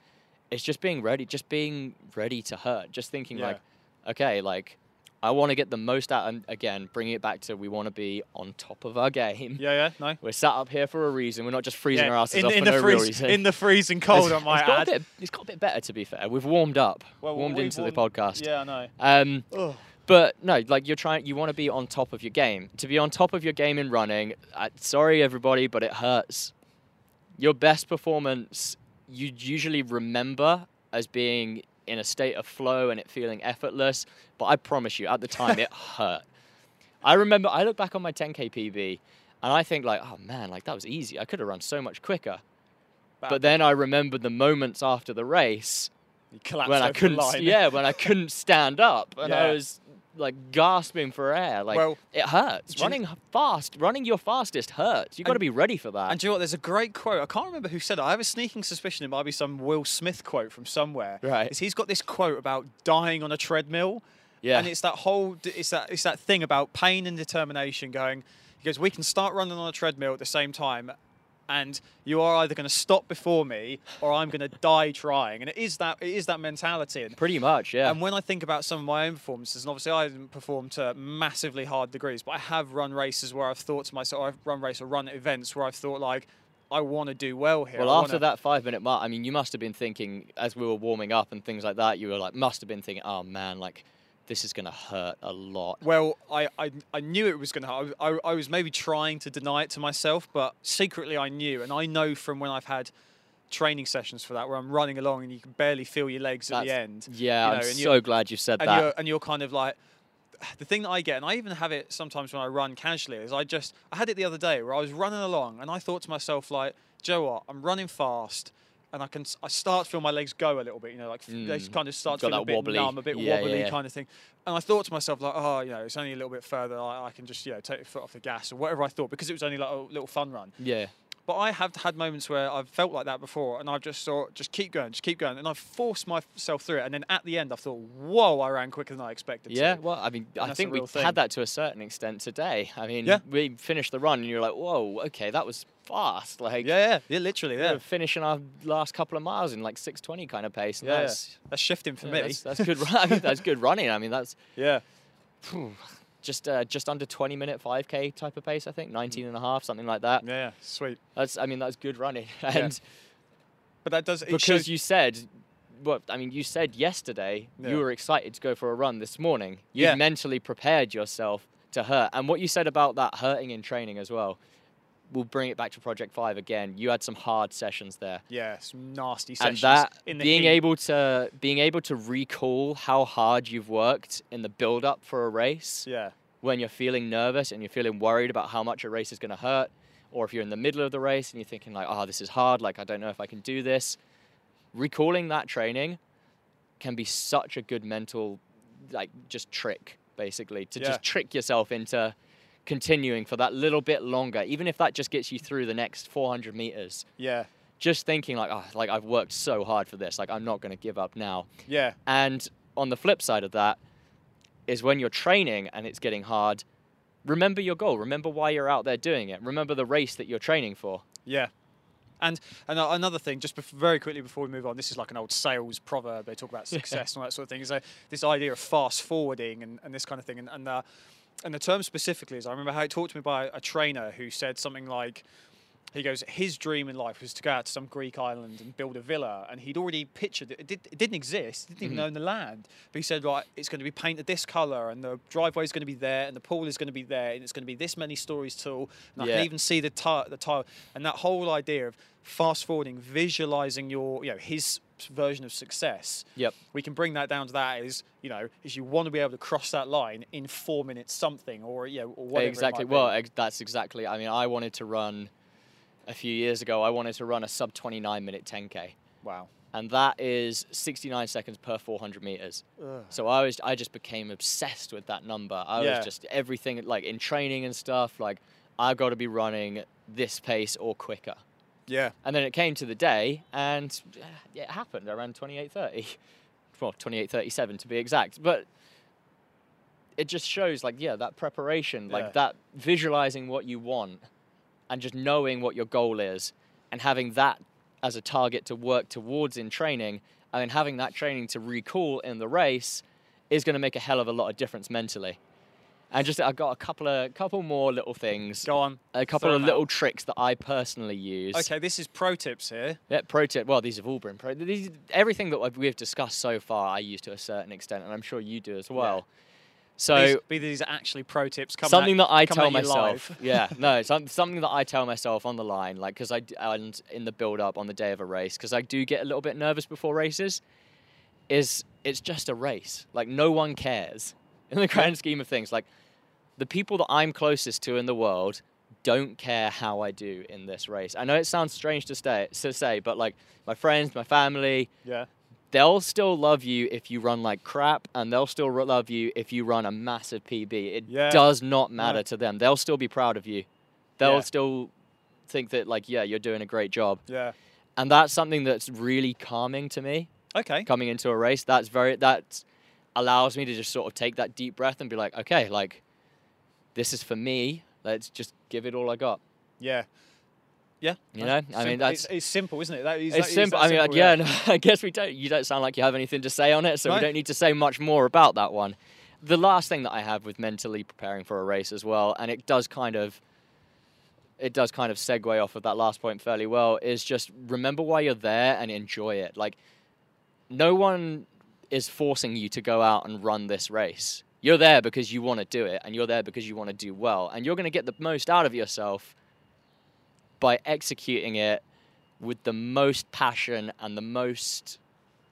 it's just being ready, just being ready to hurt, just thinking Yeah. like, okay, like I want to get the most out. And again, bringing it back to we want to be on top of our game. Yeah, yeah, no. We're sat up here for a reason. We're not just freezing Yeah, our asses in, off in for the no real reason. in the freezing cold, I it's, might it's got add. a bit, it's got a bit better to be fair. We've warmed up, Well, warmed we've into the podcast. Yeah, I know. Um, Ugh. but no, like you're trying, you want to be on top of your game. To be on top of your game in running, uh, sorry everybody, but it hurts. Your best performance, you usually remember as being in a state of flow and it feeling effortless. But I promise you, at the time, it hurt. I remember, I look back on my 10k PB, and I think like, oh man, like that was easy. I could have run so much quicker. But then I remember the moments after the race you collapsed when I couldn't, yeah, when I couldn't stand up and I was like gasping for air. Like Well, it hurts. do you- Running fast, running your fastest hurts. You've got to be ready for that. And do you know what? There's a great quote. I can't remember who said it. I have a sneaking suspicion it might be some Will Smith quote from somewhere. Right. Is he's got this quote about dying on a treadmill. yeah, And it's that whole it's that it's that thing about pain and determination going he goes, We can start running on a treadmill at the same time and you are either going to stop before me or I'm going to die trying. And it is that it is that mentality. Pretty much. Yeah, and when I think about some of my own performances, and obviously I haven't performed to massively hard degrees, but I have run races where I've thought to myself, I've run race or run events where I've thought like, I want to do well here. well, I after wanna- that five minute mark, I mean, you must have been thinking as we were warming up and things like that. You were like, must have been thinking, oh man, like this is gonna hurt a lot. Well, I, I, I knew it was going to. I, I, I was maybe trying to deny it to myself, but secretly I knew, and I know from when I've had training sessions for that, where I'm running along and you can barely feel your legs at the end. Yeah, you I'm and so glad you said and that. you're and you're kind of like the thing that I get, and I even have it sometimes when I run casually, is I just I had it the other day where I was running along and I thought to myself like, Joe, what? I'm running fast. And I can, I start to feel my legs go a little bit, you know, like f they Mm. kind of start to feel a bit wobbly. numb, a bit Yeah, yeah, wobbly yeah. kind of thing. And I thought to myself like, oh, you know, it's only a little bit further. I, I can just, you know, take the foot off the gas or whatever I thought because it was only like a little fun run. yeah, But I have had moments where I've felt like that before, and I've just thought, just keep going, just keep going, and I've forced myself through it. And then at the end, I thought, whoa, I ran quicker than I expected. Yeah, to. well, I mean, I think we thing. had that to a certain extent today. I mean, Yeah. we finished the run and you're like, whoa, okay, that was fast. Like, yeah, yeah, yeah, literally, we yeah, were finishing our last couple of miles in like 620 kind of pace. and yeah. that's, That's shifting for yeah, me. that's, that's good. I mean, that's good running. I mean, that's yeah, phew, just uh, just under 20 minute 5k type of pace. I think 19 and a half, something like that. yeah, yeah, sweet. That's, I mean, that's good running. And But that does because shows, you said, what I mean, you said yesterday Yeah. you were excited to go for a run this morning. You Yeah. mentally prepared yourself to hurt, and what you said about that hurting in training as well. We'll bring it back to Project Five again. You had some hard sessions there, yeah, some nasty sessions. and that in the being heat. able to being able to recall how hard you've worked in the build up for a race yeah, when you're feeling nervous and you're feeling worried about how much a race is going to hurt, or if you're in the middle of the race and you're thinking like, "Oh, this is hard. Like, I don't know if I can do this." Recalling that training can be such a good mental, like, just trick basically to Yeah. just trick yourself into continuing for that little bit longer, even if that just gets you through the next 400 meters. yeah, Just thinking like, "Oh, like I've worked so hard for this. Like, I'm not going to give up now." yeah, And on the flip side of that is when you're training and it's getting hard, remember your goal. Remember why you're out there doing it. Remember the race that you're training for. yeah. And, and another thing, just bef- very quickly before we move on, this is like an old sales proverb. They talk about success and all that sort of thing. Is uh, this idea of fast forwarding and, and this kind of thing. And and, uh, and the term specifically is I remember how it talked to me by a trainer who said something like, he goes, his dream in life was to go out to some Greek island and build a villa, and he'd already pictured it. It, did, it didn't exist. It didn't even Mhm. own the land. But he said, right, it's going to be painted this color, and the driveway is going to be there, and the pool is going to be there, and it's going to be this many stories tall, and I Yeah. can even see the tile, the tile, and that whole idea of fast forwarding, visualizing your, you know, his version of success. Yep. We can bring that down to that is, you know, is you want to be able to cross that line in four minutes something, or you know, or whatever. exactly. Well, ex- that's exactly. I mean, I wanted to run a few years ago. I wanted to run a sub 29 minute 10k, wow. and that is 69 seconds per 400 meters. Ugh. So I was, I just became obsessed with that number. I Yeah. was just everything like in training and stuff. Like I've got to be running this pace or quicker. Yeah. And then it came to the day, and uh, it happened. Ran 28.30. Well, 28.37 to be exact. But it just shows, like, yeah, that preparation, like Yeah. that visualizing what you want and just knowing what your goal is and having that as a target to work towards in training and then having that training to recall in the race is going to make a hell of a lot of difference mentally. And just, I've got a couple of couple more little things, Go on. a couple of little out. tricks that I personally use. Okay, this is pro tips here. Yeah, pro tip. Well, these have all been pro. These, everything that we've discussed so far, I use to a certain extent, and I'm sure you do as well. So these, be these actually pro tips. Coming something at, that I tell myself, yeah, no, some, something that I tell myself on the line, like because I and in the build up on the day of a race, because I do get a little bit nervous before races. Is it's just a race. Like no one cares in the grand scheme of things. Like the people that I'm closest to in the world don't care how I do in this race. I know it sounds strange to stay to say, but like my friends, my family, Yeah. they'll still love you if you run like crap, and they'll still love you if you run a massive PB. It Yeah. does not matter No. to them. They'll still be proud of you. They'll Yeah. still think that like yeah, you're doing a great job. Yeah. And that's something that's really calming to me Okay. coming into a race. That's very that allows me to just sort of take that deep breath and be like, okay, like this is for me. Let's just give it all I got. Yeah. Yeah. You know, I mean that's it's, it's simple, isn't it? That is, it's that is simple. that I mean, simple, yeah, no, I guess we don't. You don't sound like you have anything to say on it, so No. we don't need to say much more about that one. The last thing that I have with mentally preparing for a race as well, and it does kind of, it does kind of segue off of that last point fairly well, is just remember why you're there and enjoy it. Like, no one is forcing you to go out and run this race. You're there because you want to do it, and you're there because you want to do well, and you're going to get the most out of yourself by executing it with the most passion and the most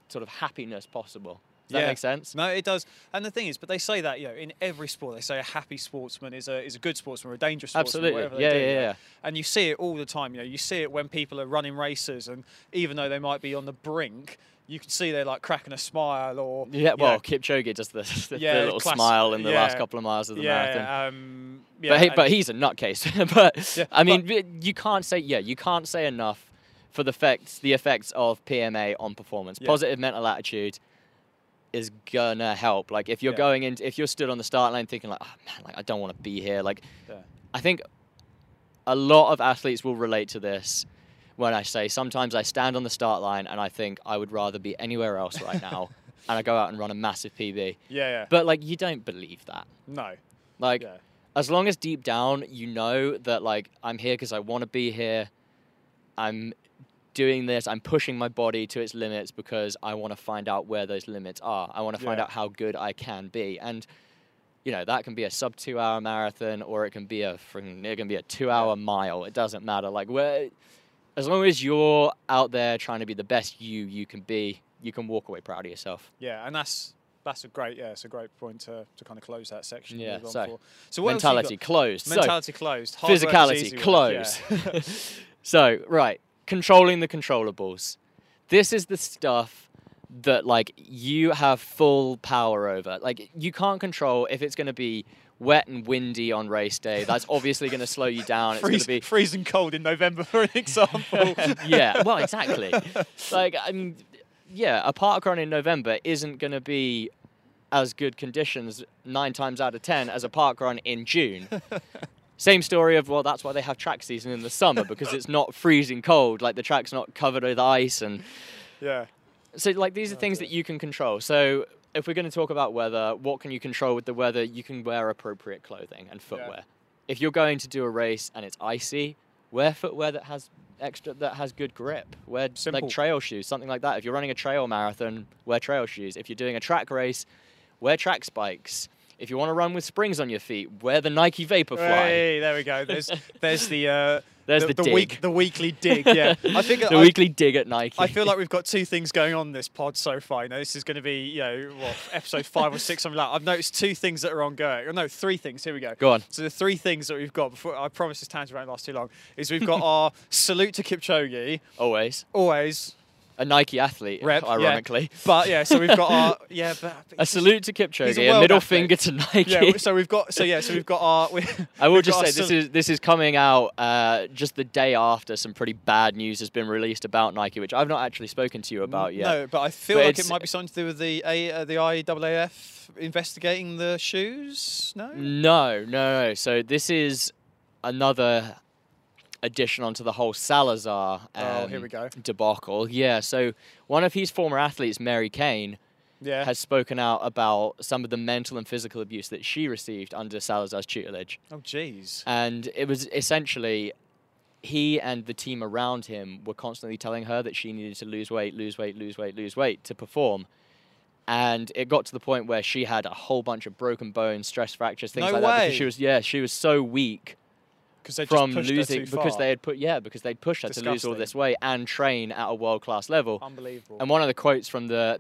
sort of happiness possible. Does that Yeah. make sense? No, it does. And the thing is, but they say that you know, in every sport, they say a happy sportsman is a is a good sportsman or a dangerous sportsman. Absolutely. Whatever Yeah, do, yeah, you yeah. And you see it all the time. You know, you see it when people are running races, and even though they might be on the brink, you can see they're like cracking a smile or Yeah, well, know, Kipchoge does the, the, Yeah, little class- smile in the last couple of miles of the yeah, marathon. um, yeah, but he, but he's a nutcase. but Yeah, I mean, you can't say yeah, you can't say enough for the effects the effects of PMA on performance. Yeah. Positive mental attitude is gonna help. Like if you're Yeah. going in, if you're stood on the start line thinking like, oh man, like I don't want to be here. Like Yeah. I think a lot of athletes will relate to this. When I say sometimes I stand on the start line and I think I would rather be anywhere else right now, and I go out and run a massive PB. yeah, yeah, But like you don't believe that. no, Like yeah, as long as deep down you know that like I'm here because I want to be here. I'm doing this. I'm pushing my body to its limits because I want to find out where those limits are. I want to find Yeah. out how good I can be. And you know that can be a sub two hour marathon or it can be a it can be a two hour mile. It doesn't matter. Like where, as long as you're out there trying to be the best you you can be, you can walk away proud of yourself. yeah, and that's that's a great yeah, it's a great point to, to kind of close that section. Yeah, so, for. so what else have Mentality closed. So, mentality closed, hard physicality closed yeah. so right, controlling the controllables. This is the stuff that like you have full power over. Like you can't control if it's going to be wet and windy on race day. That's obviously going to slow you down. It's going to be freezing cold in November, for an example. yeah, well, exactly. like, I mean, yeah, a park run in November isn't going to be as good conditions nine times out of ten as a park run in June. Same story of well, that's why they have track season in the summer because it's not freezing cold. Like the track's not covered with ice, and yeah, so like these are things that you can control. So if we're going to talk about weather, what can you control with the weather? You can wear appropriate clothing and footwear. If you're going to do a race and it's icy, wear footwear that has extra that has good grip. Wear Simple. like trail shoes, something like that. If you're running a trail marathon, wear trail shoes. If you're doing a track race, wear track spikes. If you want to run with springs on your feet, wear the Nike Vaporfly. Hey, there we go. There's there's the uh, There's the, the the week the weekly dig. Yeah, I think the I, weekly dig at Nike. I feel like we've got two things going on in this pod so far. You know, this is going to be you know what episode five or six something like. that. I've noticed two things that are ongoing. Oh, no, three things. Here we go. Go on. So the three things that we've got before I promise this tangent won't last too long is we've got our salute to Kipchoge Always always a Nike athlete, rep yeah. ironically. But yeah, so we've got our yeah. But, A salute to Kipchoge, a a, middle athlete. finger to Nike. Yeah, so we've got so yeah, so we've got our. We, I will just say this is this is coming out uh, just the day after some pretty bad news has been released about Nike, which I've not actually spoken to you about yet. No, but I feel But like it might be something to do with the A, uh, the IAAF investigating the shoes. No. No, no, no. So this is another addition onto the whole Salazar um, Oh, here we go. debacle. Yeah. So one of his former athletes, Mary Cain, Yeah. has spoken out about some of the mental and physical abuse that she received under Salazar's tutelage. oh, jeez. And it was essentially he and the team around him were constantly telling her that she needed to lose weight, lose weight, lose weight, lose weight to perform. And it got to the point where she had a whole bunch of broken bones, stress fractures, things No like that. Because way. she was yeah, she was so weak they from just losing because they had put yeah, because they'd pushed her to lose all this weight and train at a world class level. unbelievable. And one of the quotes from the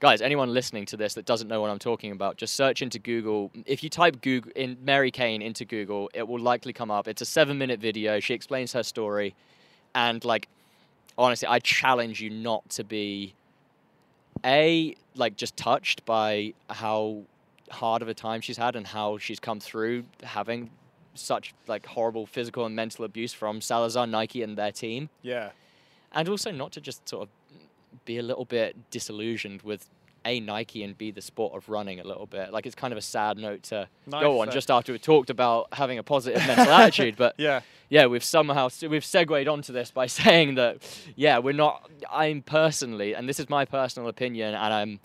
guys, anyone listening to this that doesn't know what I'm talking about, just search into Google. If you type Google in Mary Cain into Google, it will likely come up. It's a seven minute video. She explains her story, and like honestly, I challenge you not to be a like just touched by how hard of a time she's had and how she's come through having such like horrible physical and mental abuse from Salazar, Nike, and their team yeah. and also not to just sort of be a little bit disillusioned with a Nike and b the sport of running a little bit. Like it's kind of a sad note to No, go on fair. just after we talked about having a positive mental attitude. But Yeah. yeah, we've somehow we've segued onto this by saying that yeah, we're not. I'm personally, and this is my personal opinion, and I'm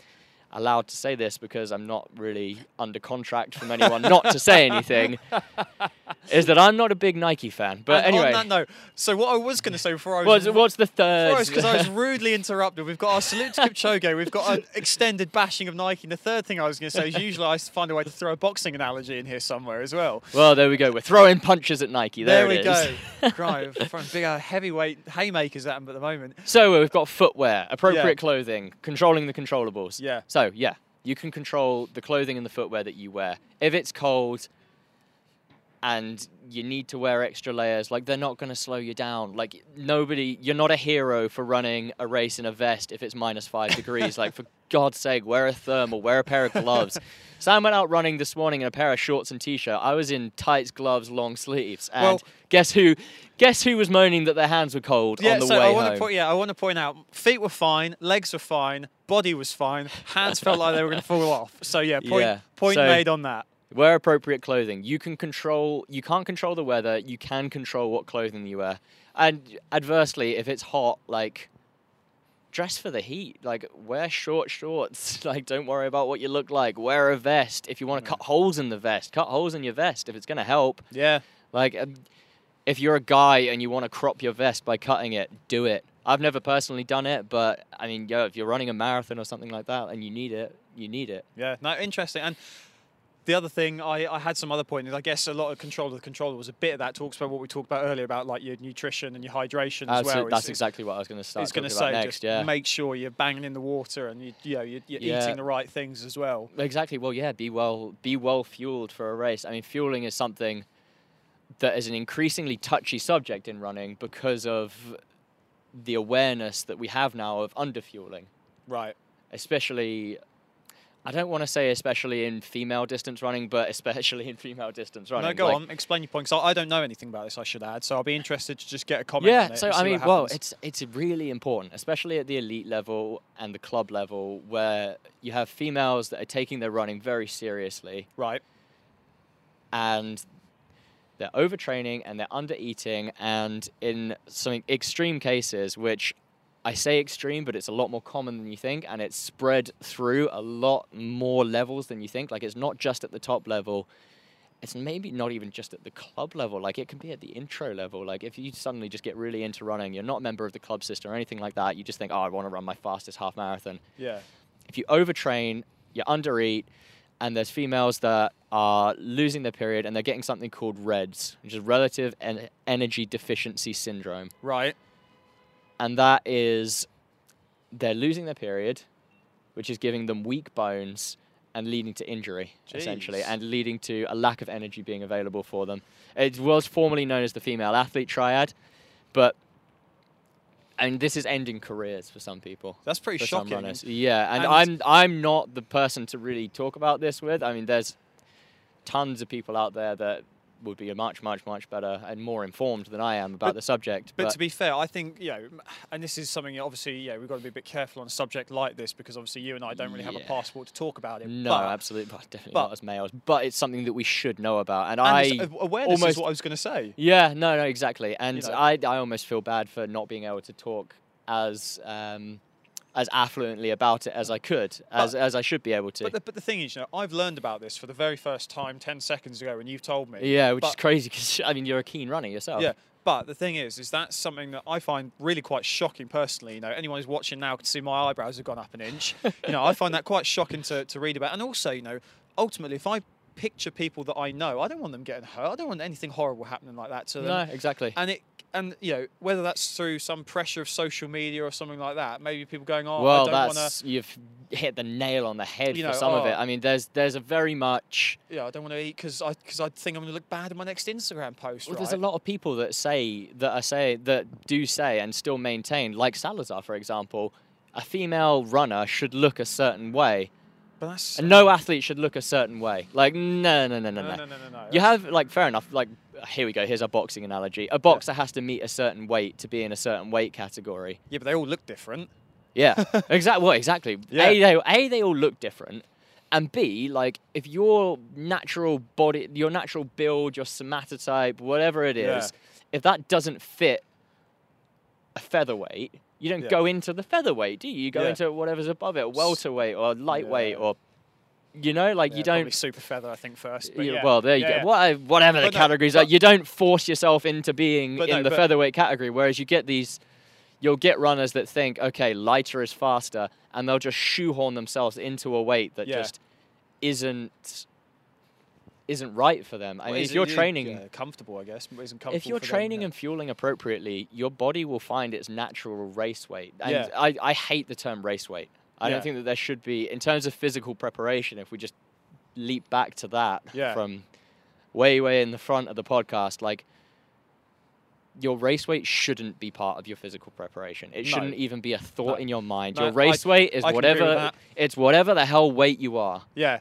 allowed to say this because I'm not really under contract from anyone not to say anything. is that I'm not a big Nike fan. But And anyway, on that note, so what I was going to say before I was what's, what's the third? because I was rudely interrupted. We've got our salute to Kipchoge. We've got an extended bashing of Nike. And the third thing I was going to say is usually I find a way to throw a boxing analogy in here somewhere as well. Well, there we go. We're throwing punches at Nike. There, we it is. go. Right, throwing big uh, heavyweight haymakers at them at the moment. So we've got footwear, appropriate Yeah. clothing, controlling the controllables. Yeah. So yeah, you can control the clothing and the footwear that you wear. If it's cold, and you need to wear extra layers. Like they're not going to slow you down. Like nobody, you're not a hero for running a race in a vest if it's minus five degrees. like for God's sake, wear a thermal, wear a pair of gloves. Sam went out running this morning in a pair of shorts and t-shirt. I was in tights, gloves, long sleeves, and Well- guess who? Guess who was moaning that their hands were cold Yeah, on the so way I want home? to point. Yeah, I want to point out feet were fine, legs were fine, body was fine, hands felt like they were going to fall off. So yeah, point Yeah, point so- made on that. Wear appropriate clothing. You can control. You can't control the weather. You can control what clothing you wear. And adversely, if it's hot, like dress for the heat. Like wear short shorts. Like don't worry about what you look like. Wear a vest. If you want to cut holes in the vest, cut holes in your vest if it's going to help. Yeah, Like um, if you're a guy and you want to crop your vest by cutting it, do it. I've never personally done it, but I mean, yo, if you're running a marathon or something like that and you need it, you need it. yeah. No, interesting. And the other thing, I, I had some other point. is I guess a lot of control of the controller was a bit of that. Talks about what we talked about earlier about like your nutrition and your hydration as Absolute- well. that's It's- exactly what I was going to start It's going to say next. just yeah. make sure you're banging in the water and you, you know you're, you're Yeah. eating the right things as well. Exactly. Well, yeah, be well be well fueled for a race. I mean, fueling is something that is an increasingly touchy subject in running because of the awareness that we have now of underfueling, Right. especially I don't want to say especially in female distance running, but especially in female distance running. No, go Like, on. Explain your point. 'cause I don't know anything about this. I should add. So I'll be interested to just get a comment. on Yeah, so I mean, well, it's it's really important, especially at the elite level and the club level, where you have females that are taking their running very seriously, right. and they're overtraining and they're undereating, and in some extreme cases, which I say extreme, but it's a lot more common than you think, and it's spread through a lot more levels than you think. Like it's not just at the top level. It's maybe not even just at the club level. Like it can be at the intro level. Like if you suddenly just get really into running, you're not a member of the club system or anything like that. You just think, oh, I want to run my fastest half marathon Yeah. if you overtrain, you undereat, and there's females that are losing their period and they're getting something called REDS, which is relative en- energy deficiency syndrome. Right. And that is they're losing their period, which is giving them weak bones and leading to injury, essentially, and leading to a lack of energy being available for them. It was formerly known as the female athlete triad, but and this is ending careers for some people That's pretty shocking. runners. Yeah, and, And- I'm I'm not the person to really talk about this with. I mean, there's tons of people out there that would be much, much, much better and more informed than I am about But- the subject. But, to be fair, I think you know, and this is something obviously, yeah, we've got to be a bit careful on a subject like this because obviously you and I don't really have a passport to talk about it. no, but, absolutely, but definitely but- not as males. But it's something that we should know about, and, And I awareness almost is what I was going to say. Yeah, no, no, exactly. And know. I, I almost feel bad for not being able to talk as um, as affluently about it as I could, as as I should be able to. But the, but the thing is, you know, I've learned about this for the very first time ten seconds ago when you've told me. yeah, which is crazy because I mean you're a keen runner yourself. Yeah, but the thing is, is that's something that I find really quite shocking personally. You know, anyone who's watching now can see my eyebrows have gone up an inch. you know, I find that quite shocking to, to read about. And also, you know, ultimately, if I picture people that I know, I don't want them getting hurt. I don't want anything horrible happening like that to them. No, exactly. And it and you know whether that's through some pressure of social media or something like that. Maybe people going, "Oh, well, I don't want that's to." you've hit the nail on the head You for know, some of oh. it. oh. I mean, there's there's a very much Yeah, I don't want to eat because I because I think I'm going to look bad in my next Instagram post. well, right? there's a lot of people that say that I say that do say and still maintain, like Salazar, for example, a female runner should look a certain way, But no athlete should look a certain way. Like no, no, no, no, no, no. no, no, no. You have like fair enough. Like here we go. Here's a boxing analogy. A boxer has to meet a certain weight to be in a certain weight category. yeah, but they all look different. Yeah, exactly. Well, exactly. Yeah. A, they, a, they all look different, and B, like if your natural body, your natural build, your somatotype, whatever it is, Yeah. if that doesn't fit a featherweight, you don't Yeah. go into the featherweight, do you? You go Yeah. into whatever's above it, welterweight or lightweight, or you know, like Yeah, you don't. super feather, I think first. But yeah. Well, there you yeah, go. What, whatever the no, categories are, you don't force yourself into being in no, the but- featherweight category. Whereas you get these, you'll get runners that think, okay, lighter is faster, and they'll just shoehorn themselves into a weight that just isn't isn't right for them. I Well, mean, is if you're training, yeah, comfortable, I guess, isn't comfortable. if you're for them, training yeah. and fueling appropriately, your body will find its natural race weight. And Yeah. I, I hate the term race weight. I don't think that there should be, in terms of physical preparation, if we just leap back to that from way, way in the front of the podcast, like your race weight shouldn't be part of your physical preparation. It No. shouldn't even be a thought No. in your mind. No, your race I- weight is I can agree with whatever it's whatever the hell weight you are. Yeah.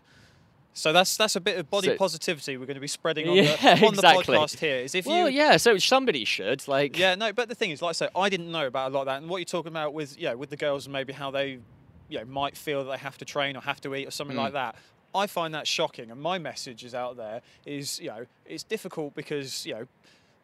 So that's that's a bit of body So- positivity we're going to be spreading on, Yeah, the, on exactly. the podcast here. Is if well, you yeah, so somebody should like Yeah, no, but the thing is, like I say, I didn't know about a lot of that, and what you're talking about with yeah, with the girls and maybe how they, you know, might feel that they have to train or have to eat or something Mm. like that. I find that shocking, and my message is out there is you know it's difficult because you know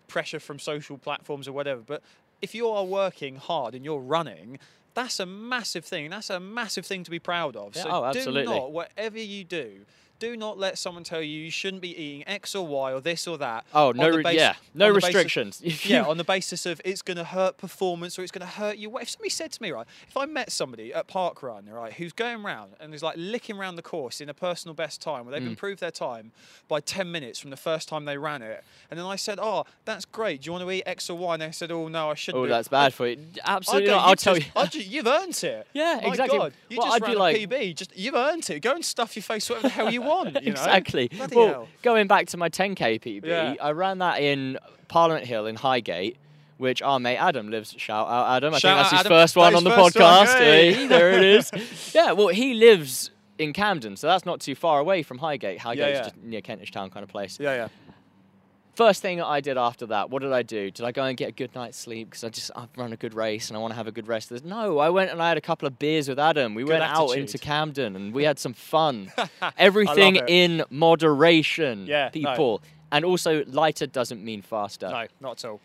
pressure from social platforms or whatever. But if you are working hard and you're running, that's a massive thing. That's a massive thing to be proud of. Yeah, so oh, do not, whatever you do. Do not let someone tell you you shouldn't be eating X or Y or this or that. Oh no! re- yeah, no on the basis- restrictions. If yeah, on the basis of it's going to hurt performance or it's going to hurt you. What if somebody said to me, right? If I met somebody at park run, right, who's going round and is like licking around the course in a personal best time, where they've Mm. improved their time by 10 minutes from the first time they ran it, and then I said, oh, that's great. Do you want to eat X or Y? And they said, oh no, I shouldn't. oh, do it." that's bad for you. Absolutely, go, not. I'll "You've tell you. just- I'd you've earned it. Yeah, exactly. God, you Well, just I'd be like- PB. Just you've earned it. Go and stuff your face whatever the hell you want. You know? exactly. Bloody well, hell. going back to my 10k PB, Yeah. I ran that in Parliament Hill in Highgate, which our mate Adam lives. Shout out Adam! I Shout think that's his Adam. first one on the first one, podcast. hey. Hey, there it is. yeah, well, he lives in Camden, so that's not too far away from Highgate. Highgate is yeah. just near Kentish Town kind of place. Yeah, yeah. First thing I did after that, what did I do? Did I go and get a good night's sleep because I just I've run a good race and I want to have a good rest? No, I went and I had a couple of beers with Adam. We Good went out into Camden and we had some fun. Everything in moderation, Yeah, no. people. And also, lighter doesn't mean faster. No, not at all.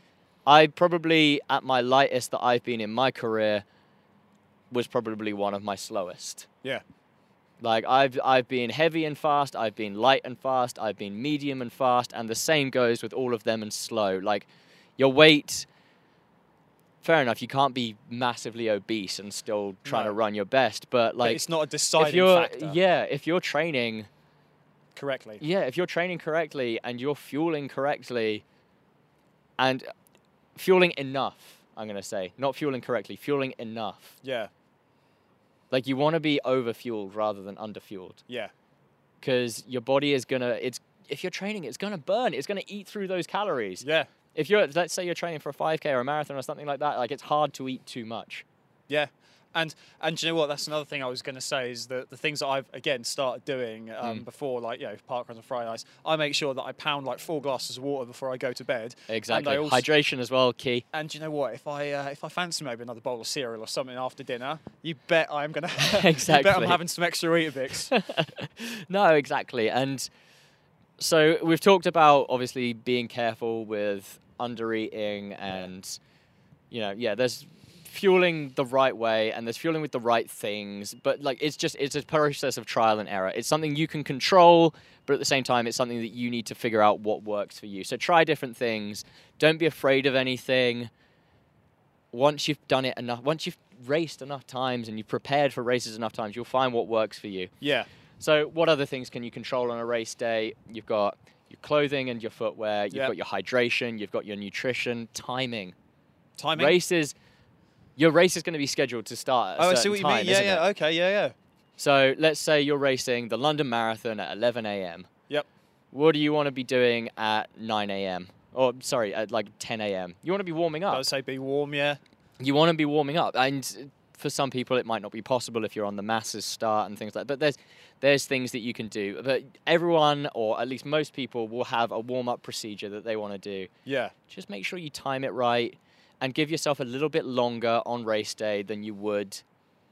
I probably, at my lightest that I've been in my career, was probably one of my slowest. Yeah. Like I've I've been heavy and fast, I've been light and fast, I've been medium and fast, and the same goes with all of them and slow. Like your weight fair enough, you can't be massively obese and still trying No. to run your best, but But like it's not a if deciding you're factor. yeah, if you're training Correctly. yeah, if you're training correctly and you're fueling correctly and fueling enough, I'm going to say, not fueling correctly, fueling enough. Yeah. Like you want to be overfueled rather than underfueled Yeah. because your body is going to it's if you're training it's going to burn, it's going to eat through those calories. Yeah. If you're let's say you're training for a 5k or a marathon or something like that, like it's hard to eat too much. Yeah. And and do you know what? That's another thing I was going to say is that the things that I've again started doing um, Mm. before, like you know, park runs on Friday nights, I make sure that I pound like four glasses of water before I go to bed. Exactly. And, also, Hydration as well, key. and you know what? If I uh, if I fancy maybe another bowl of cereal or something after dinner, you bet I'm gonna. you bet I'm having some extra Weetabix. no, exactly. And so we've talked about obviously being careful with under eating and you know, yeah, there's fueling the right way and there's fueling with the right things, but like it's just it's a process of trial and error. It's something you can control, but at the same time it's something that you need to figure out what works for you. So try different things. Don't be afraid of anything. Once you've done it enough, once you've raced enough times and you've prepared for races enough times, you'll find what works for you. yeah. So, what other things can you control on a race day? You've got your clothing and your footwear, you've Yep. got your hydration, you've got your nutrition, timing. Timing. Races, your race is going to be scheduled to start oh, I see what you time, mean. Yeah, yeah. it? Okay. Yeah, yeah. So, let's say you're racing the London Marathon at 11 a.m. Yep. What do you want to be doing at 9 a.m.? Or, sorry, at like 10 a.m.? You want to be warming up. I would say be warm. Yeah. you want to be warming up and for some people it might not be possible if you're on the masses start and things like that but there's there's things that you can do but everyone or at least most people will have a warm up procedure that they want to do Yeah. just make sure you time it right and give yourself a little bit longer on race day than you would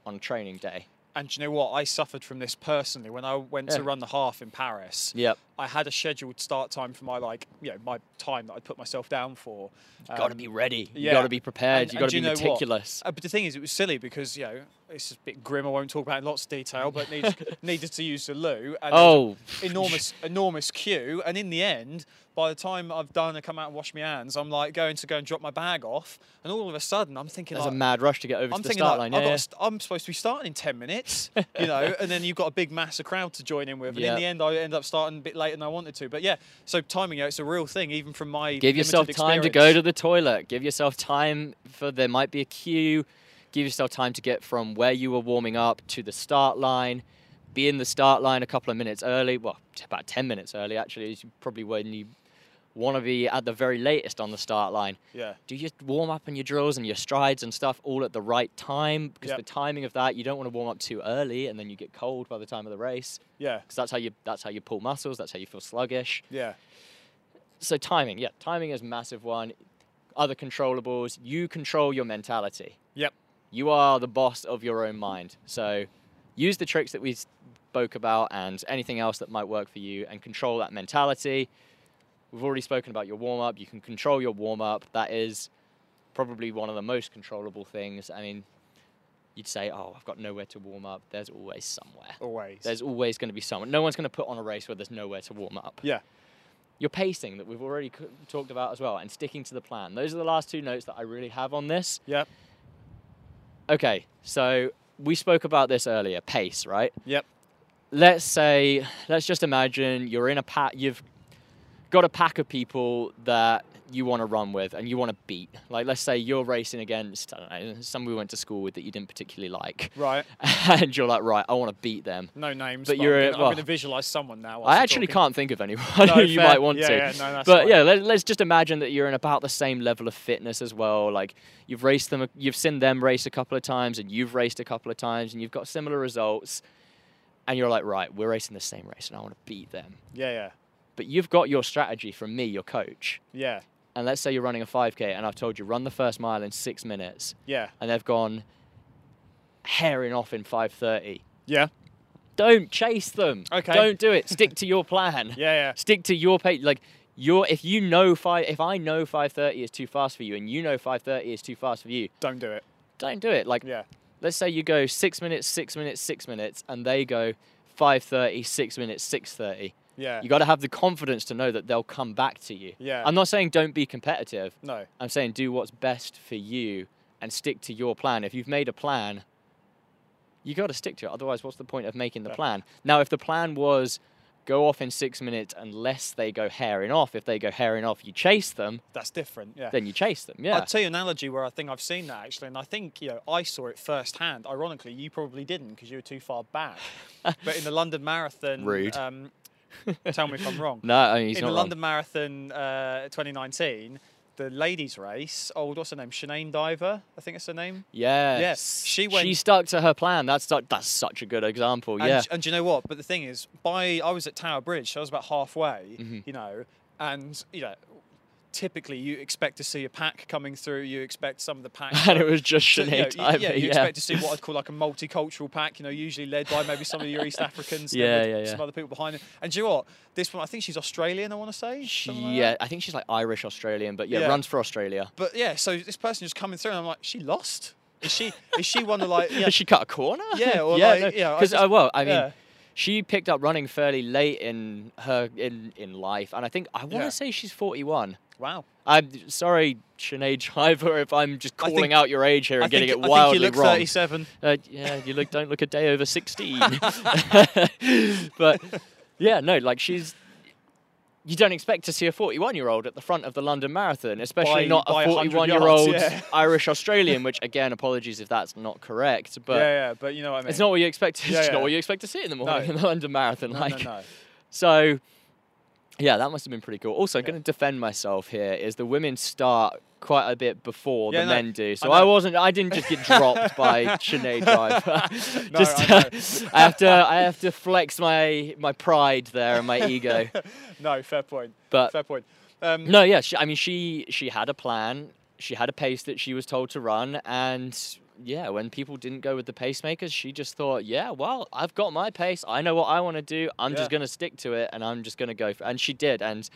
on training day And do you know what? I suffered from this personally when I went to run the half in Paris. yep I had a scheduled start time for my like, you know, my time that I'd put myself down for. you got to Um, be ready you yeah. got to be prepared And- you got to be you meticulous Uh, but the thing is, it was silly because you know it's a bit grim. I won't talk about it in lots of detail, but needed, needed to use the loo. And oh enormous, enormous queue. And in the end, by the time I've done and come out and washed my hands, I'm like going to go and drop my bag off, and all of a sudden I'm thinking there's like. a mad rush to get over I'm to the start like, line I've yeah, st- I'm supposed to be starting in 10 minutes, you know, and then you've got a big mass of crowd to join in with. And Yeah. in the end, I end up starting a bit later than I wanted to. But yeah, so timing, it's a real thing, even from my Give yourself time to go to the toilet. Give yourself time for there might be a queue. Give yourself time to get from where you were warming up to the start line. be in the start line a couple of minutes early. Well, about 10 minutes early, actually, is probably when you want to be at the very latest on the start line. Yeah. Do your warm up and your drills and your strides and stuff all at the right time? Because Yep. the timing of that, you don't want to warm up too early and then you get cold by the time of the race. Yeah. Because that's how you that's how you pull muscles. That's how you feel sluggish. Yeah. So timing, yeah, timing is a massive one. Other controllables, you control your mentality. Yep. You are the boss of your own mind. So use the tricks that we spoke about and anything else that might work for you and control that mentality. We've already spoken about your warm up. You can control your warm up. That is probably one of the most controllable things. I mean, you'd say, oh, I've got nowhere to warm up. There's always somewhere. Always. There's always going to be someone. No one's going to put on a race where there's nowhere to warm up. yeah. Your pacing that we've already c- talked about as well, and sticking to the plan. Those are the last two notes that I really have on this. Yep. Okay, so we spoke about this earlier. Pace, right? Yep. Let's say, let's just imagine you're in a pack. You've got a pack of people that you want to run with and you want to beat. Like, let's say you're racing against I don't know, someone we went to school with that you didn't particularly like, Right. and you're like, right, I want to beat them. No names. But But, you're I'm, gonna, well- gonna visualize someone now. I actually can't think of anyone No, you fair. might want Yeah, to. yeah, no, that's but fine. yeah, let, let's just imagine that you're in about the same level of fitness as well. Like you've raced them, you've seen them race a couple of times, and you've raced a couple of times, and you've got similar results. And you're like, right, we're racing the same race, and I want to beat them. Yeah. Yeah. But you've got your strategy from me, your coach. Yeah. And let's say you're running a 5K, and I've told you run the first mile in six minutes, Yeah. and they've gone herring off in 5:30. Yeah. Don't chase them. Okay. Don't do it. Stick to your plan. Yeah. Yeah. stick to your pace. Like your, if you know five, if I know five thirty is too fast for you, and you know five thirty is too fast for you, Don't do it. don't do it. Like Yeah. let's say you go six minutes, six minutes, six minutes, and they go five thirty, six minutes, six thirty. Yeah. You got to have the confidence to know that they'll come back to you. Yeah. I'm not saying don't be competitive. no. I'm saying do what's best for you and stick to your plan. If you've made a plan, you got to stick to it. Otherwise, what's the point of making the Yeah. plan? Now, if the plan was go off in six minutes unless they go herring off, if they go herring off, you chase them, That's different. Yeah. then you chase them. Yeah. I'll tell you an analogy where I think I've seen that actually, and I think you know I saw it firsthand. Ironically, you probably didn't because you were too far back. but in the London Marathon, Rude. Um, tell me if I'm wrong. no, I mean, he's in not the. London Marathon uh, 2019, the ladies' race. Oh, what's her name? Sinead Diver, I think it's her name. Yes. Yes. She went- She stuck to her plan. That's that's such a good example. And, yeah. and do you know what? But the thing is, by I was at Tower Bridge, so I was about halfway. Mhm. You know, and you know, typically you expect to see a pack coming through. You expect some of the pack. and it was just So, you know, Sinead yeah, you yeah. expect to see what I'd call like a multicultural pack, you know, usually led by maybe some of your East Africans, and then Yeah, yeah, some other people behind it. And do you know what? This one, I think she's Australian, I want to say. something like yeah, that. I think she's like Irish Australian, but yeah, Yeah. runs for Australia. But yeah, so this person just coming through, and I'm like, she lost? Is she? Is she one of like? Yeah, Did she cut a corner? Yeah, or yeah, like, no, yeah, I Because uh, well, I mean, yeah. She picked up running fairly late in her in in life, and I think I want to Yeah. say she's 41. wow. I'm sorry, Sinead Driver, if I'm just calling think- out your age here and I getting think, it I wildly think you look wrong. 37. Uh, yeah, you look don't look a day over 16. but yeah, no, like she's. You don't expect to see a 41 year old at the front of the London Marathon, especially By- not by a 41 year old yeah. Irish Australian, which again, apologies if that's not correct, but yeah, yeah, but you know what I mean. it's not what you expect. It's Yeah, not what you expect to see in the morning No. in the London Marathon. No, like, no, no. so, yeah, that must have been pretty cool. Also, Yeah. going to defend myself here is the women start quite a bit before Yeah, the no, men do. So know. I, wasn't. I didn't just get dropped by Sinead Driver. No, just, I know. I have to. I have to flex my my pride there and my ego. no, fair point. But Fair point. Um, no, yeah. She, I mean, she she had a plan. She had a pace that she was told to run, and yeah, when people didn't go with the pacemakers, she just thought, yeah, well, I've got my pace. I know what I want to do. I'm Yeah. just gonna stick to it, and I'm just gonna go. For, and she did. And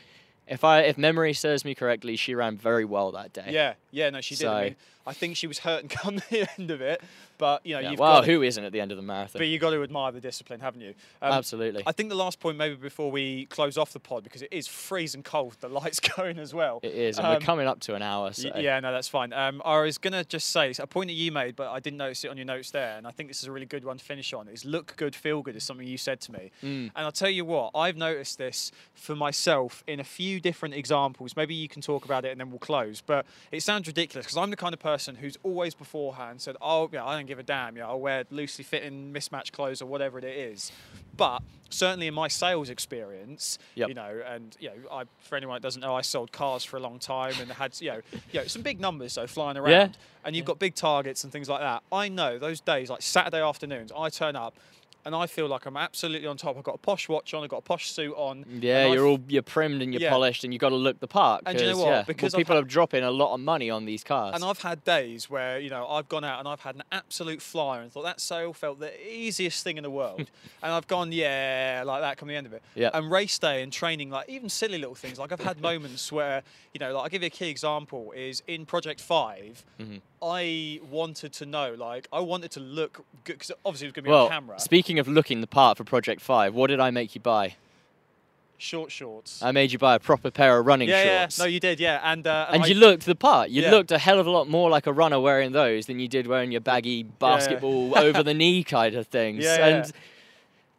if I if memory serves me correctly, she ran very well that day. Yeah, yeah, no, she did. I So- mean, I think she was hurt and come the end of it, but you know, Yeah, you've well, got. who isn't at the end of the marathon? but you've got to admire the discipline, haven't you? Um, Absolutely. I think the last point, maybe before we close off the pod, because it is freezing cold, the lights going as well. it is, and um, we're coming up to an hour. So. Yeah, no, that's fine. Um, I was going to just say a point that you made, but I didn't notice it on your notes there, and I think this is a really good one to finish on. Is look good, feel good is something you said to me, Mm. and I'll tell you what, I've noticed this for myself in a few few different examples. Maybe you can talk about it and then we'll close. But it sounds ridiculous because I'm the kind of person who's always beforehand said, "Oh, yeah, I don't give a damn. Yeah, I'll wear loosely fitting mismatched clothes or whatever it is." But certainly in my sales experience, Yep. you know, and you know, I, for anyone that doesn't know, I sold cars for a long time and had you know, you know, some big numbers though flying around, Yeah. and you've got big targets and things like that. I know those days, like Saturday afternoons, I turn up. And I feel like I'm absolutely on top. I've got a posh watch on. I've got a posh suit on. Yeah, you're all you're primed and you're Yeah. polished, and you've got to look the part. And do you know what? Yeah, Because well, people had- are dropping a lot of money on these cars. And I've had days where, you know, I've gone out and I've had an absolute flyer and thought that sale felt the easiest thing in the world. and I've gone, yeah, like that come the end of it. Yeah. And race day and training, like even silly little things. Like I've had moments where, you know, like I'll give you a key example is in Project 5, Mhm. I wanted to know, like, I wanted to look good because obviously it was going to be well, on camera. speaking of looking the part for Project Five, what did I make you buy? Short shorts. I made you buy a proper pair of running yeah, shorts. yeah. No, you did, yeah. And, uh, and I- you looked the part. You Yeah. looked a hell of a lot more like a runner wearing those than you did wearing your baggy basketball over the knee kind of things. Yeah, yeah, and yeah.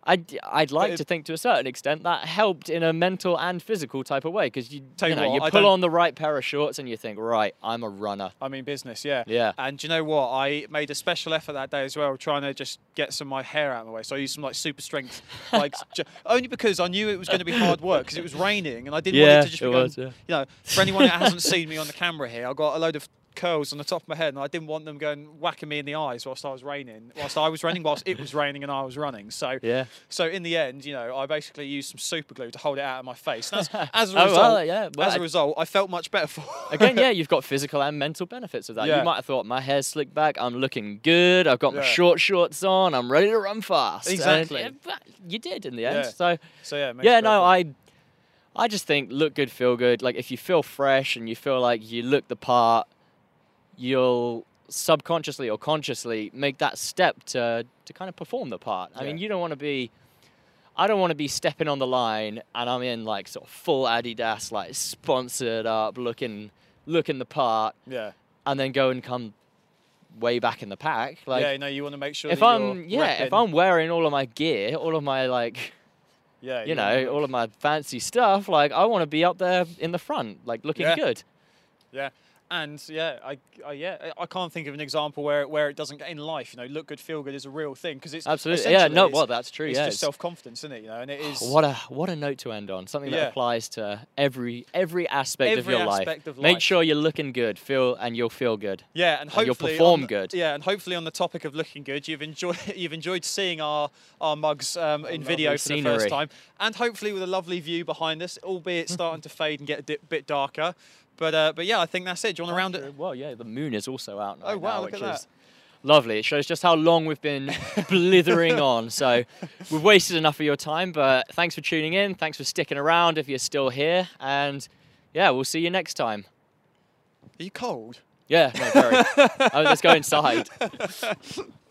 I'd, I'd like it- to think to a certain extent that helped in a mental and physical type of way because you, you you know what, you I pull on the right pair of shorts and you think right I'm a runner. I mean business, yeah. Yeah. And you know what? I made a special effort that day as well, trying to just get some of my hair out of the way. So I used some like super strength, like ju- only because I knew it was going to be hard work because it was raining and I didn't want Yeah, it to just be going, was, yeah. you know. For anyone that hasn't seen me on the camera here, I've got a load of curls on the top of my head and I didn't want them going whacking me in the eyes whilst I was raining, whilst I was running, whilst it was raining and I was running. So Yeah. so in the end, you know, I basically used some super glue to hold it out of my face. And as, as a Oh, result, well, yeah, well, as a I- result, I felt much better for Again, yeah, you've got physical and mental benefits of that. Yeah. You might have thought my hair's slicked back, I'm looking good, I've got my short shorts on, I'm ready to run fast. And, Exactly. yeah, but you did in the end. Yeah. So So yeah, yeah, no. I I just think look good, feel good. Like if you feel fresh and you feel like you look the part, you'll subconsciously or consciously make that step to to kind of perform the part. I mean, you don't want to be I don't want to be stepping on the line and I'm in like sort of full Adidas, like sponsored up, looking looking the part, yeah. and then go and come way back in the pack. Like yeah, no, you want to make sure if I'm yeah, if I'm wearing all of my gear, all of my like yeah, you know, all of my fancy stuff, like I want to be up there in the front, like looking Yeah. good. yeah, and yeah, I, I yeah, I can't think of an example where where it doesn't get in life. You know, look good, feel good is a real thing because it's Absolutely. Yeah, no, well that's true. It's yeah. just self confidence, isn't it? You know, and it is what a what a note to end on. Something that Yeah. applies to every every aspect of Every your life. aspect of Make sure you're looking good, feel and you'll feel good. Yeah, and and you'll perform on, good. Yeah, and hopefully on the topic of looking good, you've enjoyed you've enjoyed seeing our our mugs um, in video for the first time, and hopefully with a lovely view behind us, albeit starting to fade and get a di- bit darker. But uh, but yeah, I think that's it. Do you want to round it? Well, yeah, the moon is also out Oh, wow, now, look which at is lovely. It shows just how long we've been blithering on. So we've wasted enough of your time, but thanks for tuning in. Thanks for sticking around if you're still here. And yeah, we'll see you next time. Are you cold? Yeah, no, very. oh, let's go inside.